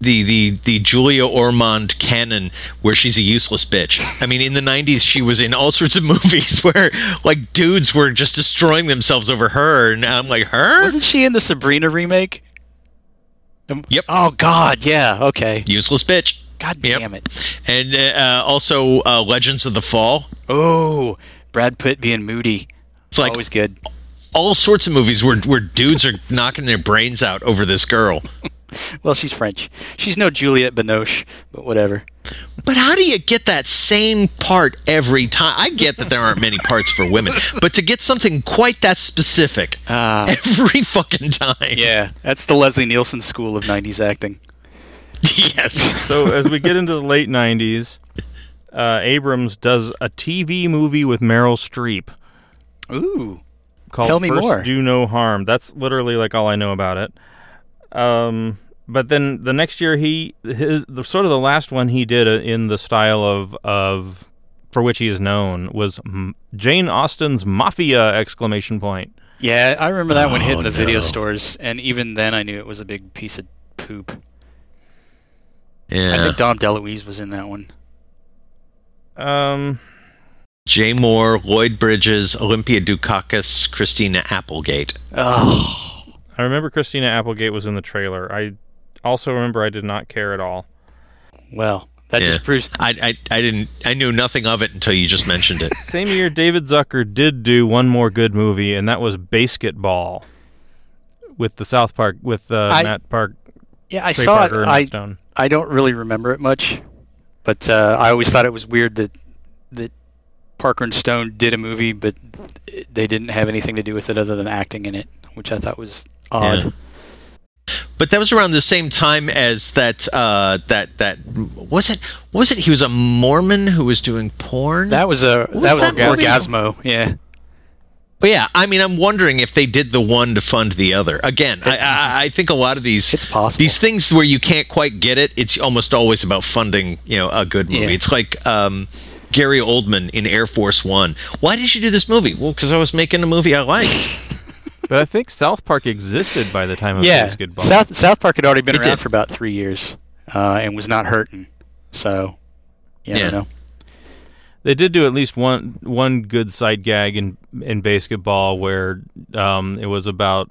[SPEAKER 2] the the the Julia Ormond canon where she's a useless bitch. I mean, in the '90s, she was in all sorts of movies where like dudes were just destroying themselves over her, and I'm like, her
[SPEAKER 3] Wasn't she in the Sabrina remake? Um,
[SPEAKER 2] Yep.
[SPEAKER 3] Oh God, yeah. Okay.
[SPEAKER 2] useless bitch.
[SPEAKER 3] God
[SPEAKER 2] Yep.
[SPEAKER 3] damn it.
[SPEAKER 2] And uh, also uh, Legends of the Fall.
[SPEAKER 3] Oh, Brad Pitt being moody.
[SPEAKER 2] It's like
[SPEAKER 3] Always good.
[SPEAKER 2] all sorts of movies where where dudes are knocking their brains out over this girl.
[SPEAKER 3] Well, she's French. She's no Juliette Binoche, but whatever.
[SPEAKER 2] But how do you get that same part every time? I get that there aren't many parts for women, but to get something quite that specific every fucking time.
[SPEAKER 3] Yeah, that's the Leslie Nielsen school of '90s acting.
[SPEAKER 2] yes.
[SPEAKER 1] So as we get into the late '90s, uh, Abrams does a TV movie with Meryl Streep.
[SPEAKER 3] Ooh.
[SPEAKER 1] Called
[SPEAKER 3] Tell me
[SPEAKER 1] First
[SPEAKER 3] more.
[SPEAKER 1] Do No Harm. That's literally like all I know about it. Um, but then the next year, he his the, sort of the last one he did uh, in the style of of for which he is known was Jane Austen's Mafia! Exclamation point.
[SPEAKER 3] Yeah, I remember that one hitting
[SPEAKER 1] Oh,
[SPEAKER 3] the video stores, and even then, I knew it was a big piece of poop.
[SPEAKER 2] Yeah.
[SPEAKER 3] I think Dom DeLuise was in that one.
[SPEAKER 1] Um,
[SPEAKER 2] Jay Mohr, Lloyd Bridges, Olympia Dukakis, Christina Applegate.
[SPEAKER 3] Oh.
[SPEAKER 1] I remember Christina Applegate was in the trailer. I also remember I did not care at all.
[SPEAKER 3] Well, that
[SPEAKER 2] Yeah.
[SPEAKER 3] just proves.
[SPEAKER 2] I, I I didn't I knew nothing of it until you just mentioned it.
[SPEAKER 1] Same year, David Zucker did do one more good movie, and that was BASEketball with the South Park with uh,
[SPEAKER 3] I-
[SPEAKER 1] Matt Park.
[SPEAKER 3] Yeah, I
[SPEAKER 1] Trey
[SPEAKER 3] saw
[SPEAKER 1] Parker
[SPEAKER 3] it. I
[SPEAKER 1] Stone.
[SPEAKER 3] I don't really remember it much, but uh, I always thought it was weird that that Parker and Stone did a movie, but they didn't have anything to do with it other than acting in it, which I thought was odd.
[SPEAKER 2] Yeah. But that was around the same time as that uh that that was it was it he was a Mormon who was doing porn?
[SPEAKER 3] That was a
[SPEAKER 2] What
[SPEAKER 3] that was,
[SPEAKER 2] was that movie?
[SPEAKER 3] Orgasmo. Yeah.
[SPEAKER 2] But yeah, I mean, I'm wondering if they did the one to fund the other. Again, I, I, I think a lot of these it's possible. these things where you can't quite get it, it's almost always about funding, you know, a good movie.
[SPEAKER 3] Yeah.
[SPEAKER 2] It's like um, Gary Oldman in Air Force One. Why did you do this movie? Well, because I was making a movie I liked.
[SPEAKER 1] But I think South Park existed by the time of
[SPEAKER 3] Yeah.
[SPEAKER 1] BASEketball.
[SPEAKER 3] South South Park had already been
[SPEAKER 2] It
[SPEAKER 3] around
[SPEAKER 2] did.
[SPEAKER 3] for about three years, uh, and was not hurting. So, yeah, I
[SPEAKER 2] Yeah.
[SPEAKER 3] don't know.
[SPEAKER 1] They did do at least one one good side gag in in BASEketball where um, it was about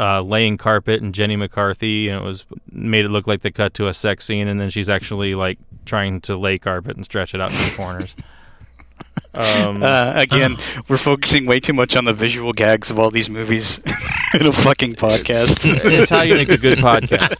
[SPEAKER 1] uh, laying carpet and Jenny McCarthy, and it was made it look like they cut to a sex scene, and then she's actually like trying to lay carpet and stretch it out in the corners. Um,
[SPEAKER 3] Uh, again, we're focusing way too much on the visual gags of all these movies in a fucking podcast.
[SPEAKER 1] It's how you make a good podcast.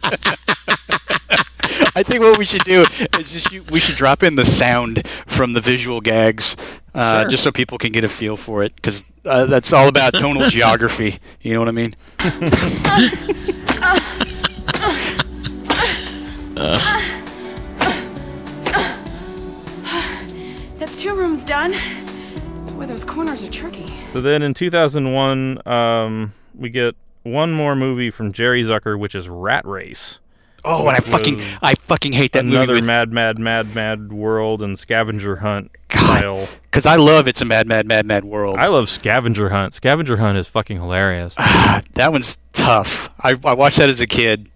[SPEAKER 3] I think what we should do is just you, we should drop in the sound from the visual gags, uh,
[SPEAKER 1] Sure.
[SPEAKER 3] just so people can get a feel for it, because uh, that's all about tonal geography. You know what I mean?
[SPEAKER 16] That's two rooms done. Boy, those corners are tricky.
[SPEAKER 1] So then in 2001, um, we get one more movie from Jerry Zucker, which is Rat Race.
[SPEAKER 3] Oh, and I fucking I fucking hate that movie
[SPEAKER 1] another mad, mad, mad, mad world and scavenger hunt style.
[SPEAKER 3] Because I love It's a Mad, Mad, Mad, Mad World.
[SPEAKER 1] I love Scavenger Hunt. Scavenger Hunt is fucking hilarious.
[SPEAKER 3] that one's tough. I, I watched that as a kid,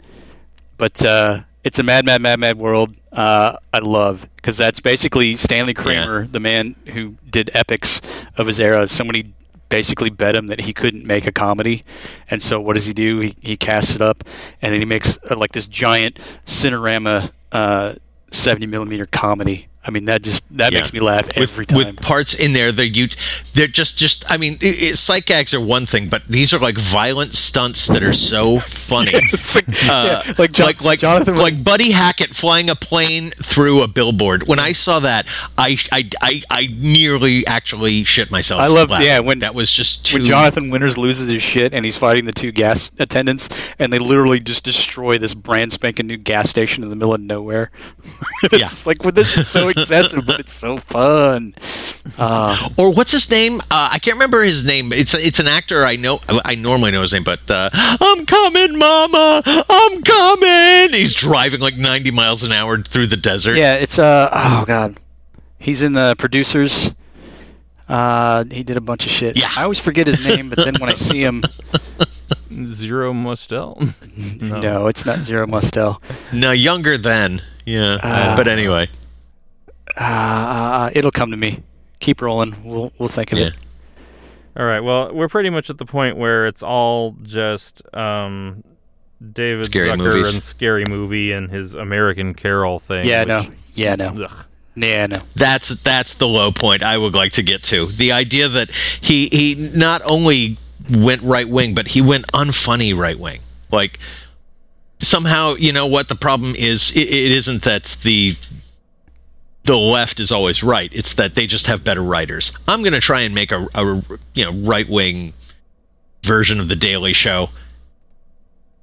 [SPEAKER 3] but uh, It's a Mad, Mad, Mad, Mad World. Uh, I love because that's basically Stanley Kramer, the man who did epics of his era. Somebody basically bet him that he couldn't make a comedy, and so what does he do? He he casts it up, and then he makes uh, like this giant Cinerama uh, seventy millimeter comedy. I mean, that just that
[SPEAKER 2] Yeah.
[SPEAKER 3] makes me laugh
[SPEAKER 2] with,
[SPEAKER 3] every time.
[SPEAKER 2] with parts in there that you they're just just i mean it, it, sight gags are one thing but these are like violent stunts that are so funny uh,
[SPEAKER 3] yeah, like,
[SPEAKER 2] like like like buddy hackett flying a plane through a billboard when i saw that i i i, I nearly actually shit myself
[SPEAKER 3] I love yeah when
[SPEAKER 2] that was just too
[SPEAKER 3] when Jonathan Winters loses his shit and he's fighting the two gas attendants and they literally just destroy this brand spanking new gas station in the middle of nowhere. it's like well, this is so excessive, but it's so fun. Uh,
[SPEAKER 2] or what's his name? Uh, I can't remember his name. It's it's an actor I know. I normally know his name, but uh, I'm coming, Mama. I'm coming. He's driving like 90 miles an hour through the desert.
[SPEAKER 3] yeah, it's uh oh god, he's in the producers. Uh, he did a bunch of shit. Yeah. I always forget his name, but then when I see him,
[SPEAKER 1] Zero Mostel.
[SPEAKER 3] no, it's not Zero Mostel.
[SPEAKER 2] No, younger then. Yeah.
[SPEAKER 3] Uh,
[SPEAKER 2] but anyway.
[SPEAKER 3] Uh, it'll come to me. Keep rolling. We'll we'll think of it.
[SPEAKER 1] All right. Well, we're pretty much at the point where it's all just um, David
[SPEAKER 2] Scary
[SPEAKER 1] Zucker
[SPEAKER 2] movies.
[SPEAKER 1] and Scary Movie and his American Carol thing.
[SPEAKER 3] Yeah,
[SPEAKER 1] which-
[SPEAKER 3] no. Yeah, no. Yeah, no.
[SPEAKER 2] That's that's the low point I would like to get to. The idea that he he not only went right wing, but he went unfunny right wing. Like somehow you know what the problem is it, it isn't that the the left is always right. It's that they just have better writers. I'm going to try and make a, a you know right wing version of the daily show.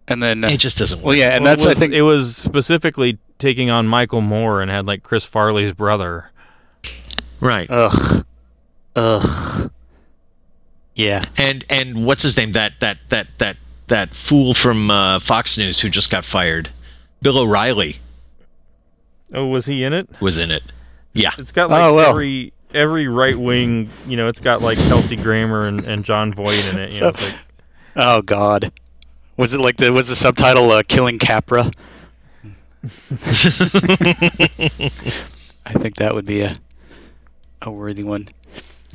[SPEAKER 3] And then
[SPEAKER 2] it just doesn't work.
[SPEAKER 3] Well, yeah, and
[SPEAKER 1] Well,
[SPEAKER 3] that's
[SPEAKER 1] it
[SPEAKER 3] I think
[SPEAKER 1] it was specifically taking on Michael Moore and had like Chris Farley's brother.
[SPEAKER 2] right.
[SPEAKER 3] Ugh, ugh, yeah.
[SPEAKER 2] and and what's his name? That that that that that fool from uh, fox news who just got fired. Bill o'reilly
[SPEAKER 1] Oh, was he in it?
[SPEAKER 2] was in it yeah
[SPEAKER 1] It's got like
[SPEAKER 3] Oh, well.
[SPEAKER 1] every every right wing. You know, it's got like Kelsey Grammer and, and Jon Voight in it. You know, like,
[SPEAKER 3] Oh God, was it like the was the subtitle uh, "Killing Capra"? I think that would be a a worthy one.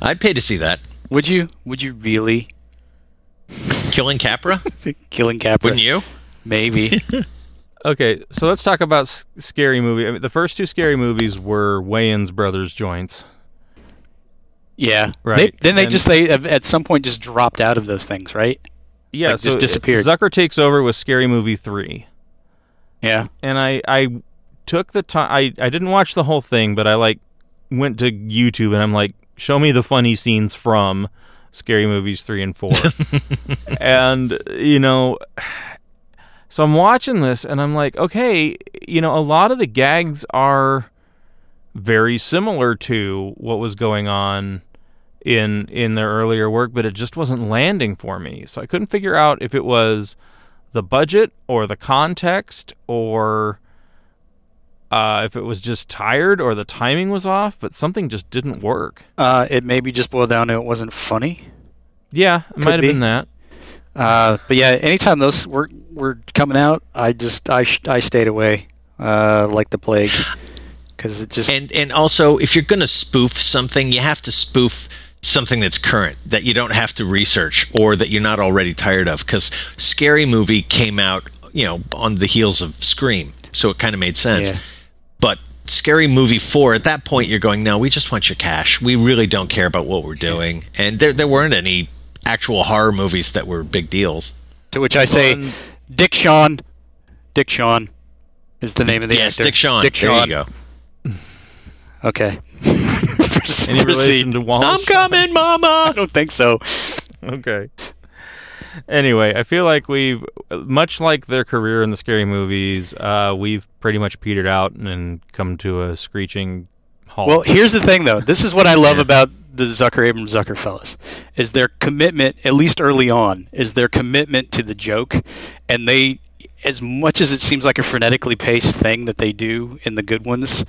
[SPEAKER 2] i'd pay to see that
[SPEAKER 3] Would you? Would you really?
[SPEAKER 2] killing capra
[SPEAKER 3] Killing Capra?
[SPEAKER 2] wouldn't you
[SPEAKER 3] Maybe.
[SPEAKER 1] okay, so let's talk about s- scary movie. I mean, the first two scary movies were Wayans brothers joints.
[SPEAKER 3] yeah.
[SPEAKER 1] Right,
[SPEAKER 3] They, then they
[SPEAKER 1] and-
[SPEAKER 3] just they at some point just dropped out of those things, right?
[SPEAKER 1] Yeah,
[SPEAKER 3] Like,
[SPEAKER 1] so
[SPEAKER 3] just disappeared.
[SPEAKER 1] Zucker takes over with Scary Movie three.
[SPEAKER 3] Yeah.
[SPEAKER 1] and I I took the time. I I didn't watch the whole thing, but I like went to YouTube and I'm like, show me the funny scenes from Scary Movies three and four, and you know. So I'm watching this and I'm like, okay, you know, a lot of the gags are very similar to what was going on in in their earlier work, but it just wasn't landing for me. So I couldn't figure out if it was the budget or the context or uh, if it was just tired or the timing was off, but something just didn't work.
[SPEAKER 3] Uh, it maybe just boiled down to it wasn't funny.
[SPEAKER 1] Yeah, it
[SPEAKER 3] Could
[SPEAKER 1] might have
[SPEAKER 3] be.
[SPEAKER 1] been that.
[SPEAKER 3] Uh, but yeah, anytime those were were coming out, I just I sh- I stayed away uh, like the plague. Because it just
[SPEAKER 2] and and also if you're going to spoof something you have to spoof something that's current that you don't have to research or that you're not already tired of. Because scary movie came out you know on the heels of scream so it kind of made sense.
[SPEAKER 3] Yeah.
[SPEAKER 2] but scary movie 4 at that point you're going no we just want your cash. We really don't care about what we're doing. And there there weren't any actual horror movies that were big deals
[SPEAKER 3] to which I say,
[SPEAKER 1] Well,
[SPEAKER 3] Dick Shawn, Dick Shawn is the name of the
[SPEAKER 2] yes
[SPEAKER 3] actor.
[SPEAKER 2] dick shawn
[SPEAKER 3] Dick
[SPEAKER 2] there you go
[SPEAKER 3] Okay.
[SPEAKER 1] Any relation to Wallace?
[SPEAKER 2] i'm coming mama
[SPEAKER 3] I don't think so.
[SPEAKER 1] Okay. Anyway, I feel like we've, much like their career in the scary movies, uh, we've pretty much petered out and come to a screeching halt.
[SPEAKER 3] Well, here's the thing, though. This is what I love about the Zucker Abrahams Zucker fellas is their commitment, at least early on, is their commitment to the joke, and they, as much as it seems like a frenetically paced thing that they do in the good ones,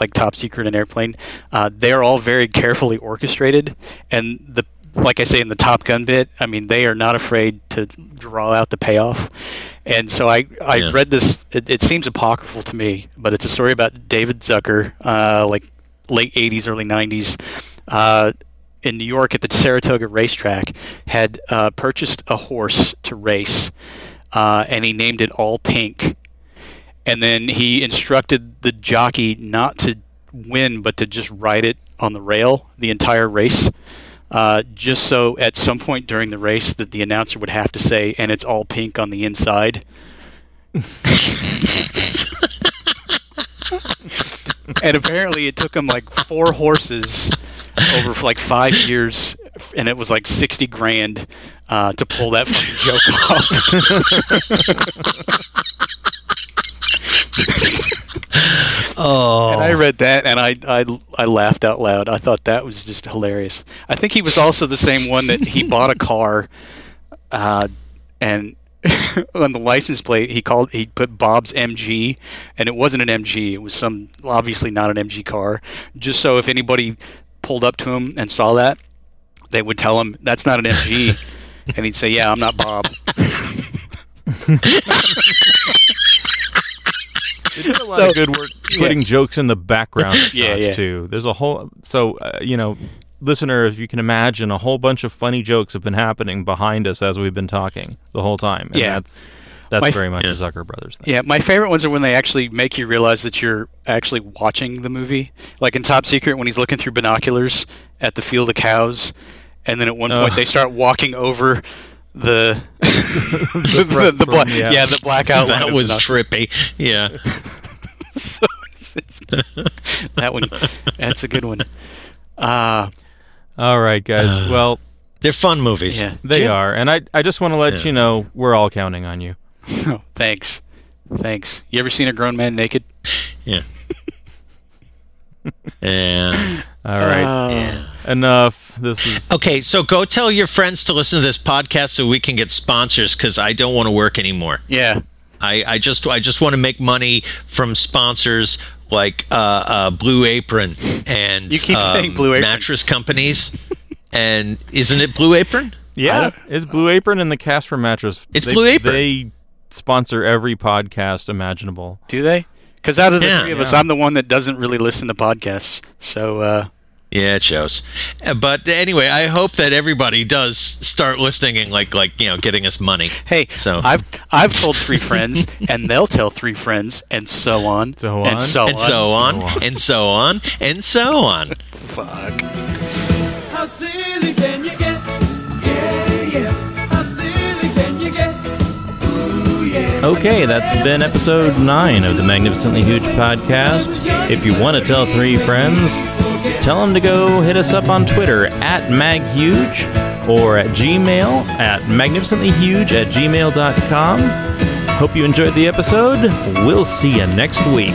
[SPEAKER 3] like Top Secret and Airplane, uh, they're all very carefully orchestrated, and the like I say in the Top Gun bit, I mean they are not afraid to draw out the payoff. And so I, I
[SPEAKER 2] Yeah.
[SPEAKER 3] read this. It, it seems apocryphal to me, but it's a story about David Zucker, uh, like late '80s, early '90s, uh, in New York at the Saratoga racetrack, had uh, purchased a horse to race, uh, and he named it All Pink. And then he instructed the jockey not to win, but to just ride it on the rail the entire race. Uh, just so at some point during the race that the announcer would have to say, and it's all pink on the inside. and apparently it took him like four horses over like five years, and it was like 60 grand uh, to pull that fucking joke off.
[SPEAKER 2] oh
[SPEAKER 3] And I read that and I, I I laughed out loud. I thought that was just hilarious. I think he was also the same one that he bought a car, uh, and on the license plate he called he put Bob's MG, and it wasn't an MG. It was some obviously not an MG car. Just so if anybody pulled up to him and saw that, they would tell him that's not an MG, and he'd say, "Yeah, I'm not Bob."
[SPEAKER 1] They did a lot
[SPEAKER 3] So-
[SPEAKER 1] of good work putting jokes in the background of
[SPEAKER 3] Yeah,
[SPEAKER 1] shots
[SPEAKER 3] yeah.
[SPEAKER 1] too. There's a whole so uh, you know, listener, if you can imagine, a whole bunch of funny jokes have been happening behind us as we've been talking the whole time. And
[SPEAKER 3] Yeah.
[SPEAKER 1] that's that's
[SPEAKER 3] My-
[SPEAKER 1] very much a Zucker Brothers thing.
[SPEAKER 3] Yeah, my favorite ones are when they actually make you realize that you're actually watching the movie. Like in Top Secret, when he's looking through binoculars at the field of cows, and then at one point
[SPEAKER 1] Oh.
[SPEAKER 3] they start walking over the the, the, the bla-
[SPEAKER 1] yeah.
[SPEAKER 3] yeah. the blackout.
[SPEAKER 2] that was trippy. Yeah.
[SPEAKER 3] so it's, it's, that one. That's a good one. Uh,
[SPEAKER 1] All right, guys.
[SPEAKER 2] Uh,
[SPEAKER 1] well,
[SPEAKER 2] They're fun movies.
[SPEAKER 3] yeah.
[SPEAKER 1] they
[SPEAKER 3] Jim-
[SPEAKER 1] are, and I I just want to let
[SPEAKER 2] Yeah.
[SPEAKER 1] you know we're all counting on you.
[SPEAKER 3] Oh, thanks. Thanks. You ever seen a grown man naked?
[SPEAKER 2] Yeah. Yeah.
[SPEAKER 1] All right,
[SPEAKER 3] Uh,
[SPEAKER 1] enough. This is
[SPEAKER 2] Okay, so go tell your friends to listen to this podcast so we can get sponsors because I don't want to work anymore.
[SPEAKER 3] yeah.
[SPEAKER 2] I, I just I just want to make money from sponsors like uh, uh, Blue Apron and
[SPEAKER 3] You keep
[SPEAKER 2] um,
[SPEAKER 3] saying Blue Apron.
[SPEAKER 2] mattress companies. and isn't it Blue Apron?
[SPEAKER 1] yeah. It's Blue Apron and the Casper mattress.
[SPEAKER 2] It's
[SPEAKER 1] They-
[SPEAKER 2] Blue Apron.
[SPEAKER 1] They sponsor every podcast imaginable.
[SPEAKER 3] Do they? Because out of the
[SPEAKER 2] Yeah,
[SPEAKER 3] three of us. I'm the one that doesn't really listen to podcasts. So uh,
[SPEAKER 2] Yeah, it shows. Uh, But anyway, I hope that everybody does start listening and like like you know getting us money.
[SPEAKER 3] hey,
[SPEAKER 2] So-
[SPEAKER 3] I've I've told three friends, and they'll tell three friends, and so on,
[SPEAKER 1] So on.
[SPEAKER 3] and so on
[SPEAKER 2] and
[SPEAKER 3] on.
[SPEAKER 2] so on, and so on, and so on.
[SPEAKER 3] Fuck.
[SPEAKER 1] Okay, that's been episode 9 of the Magnificently Huge podcast. If you want to tell three friends, tell them to go hit us up on Twitter at maghuge or at gmail at magnificentlyhuge at gmail.com. Hope you enjoyed the episode. We'll see you next week.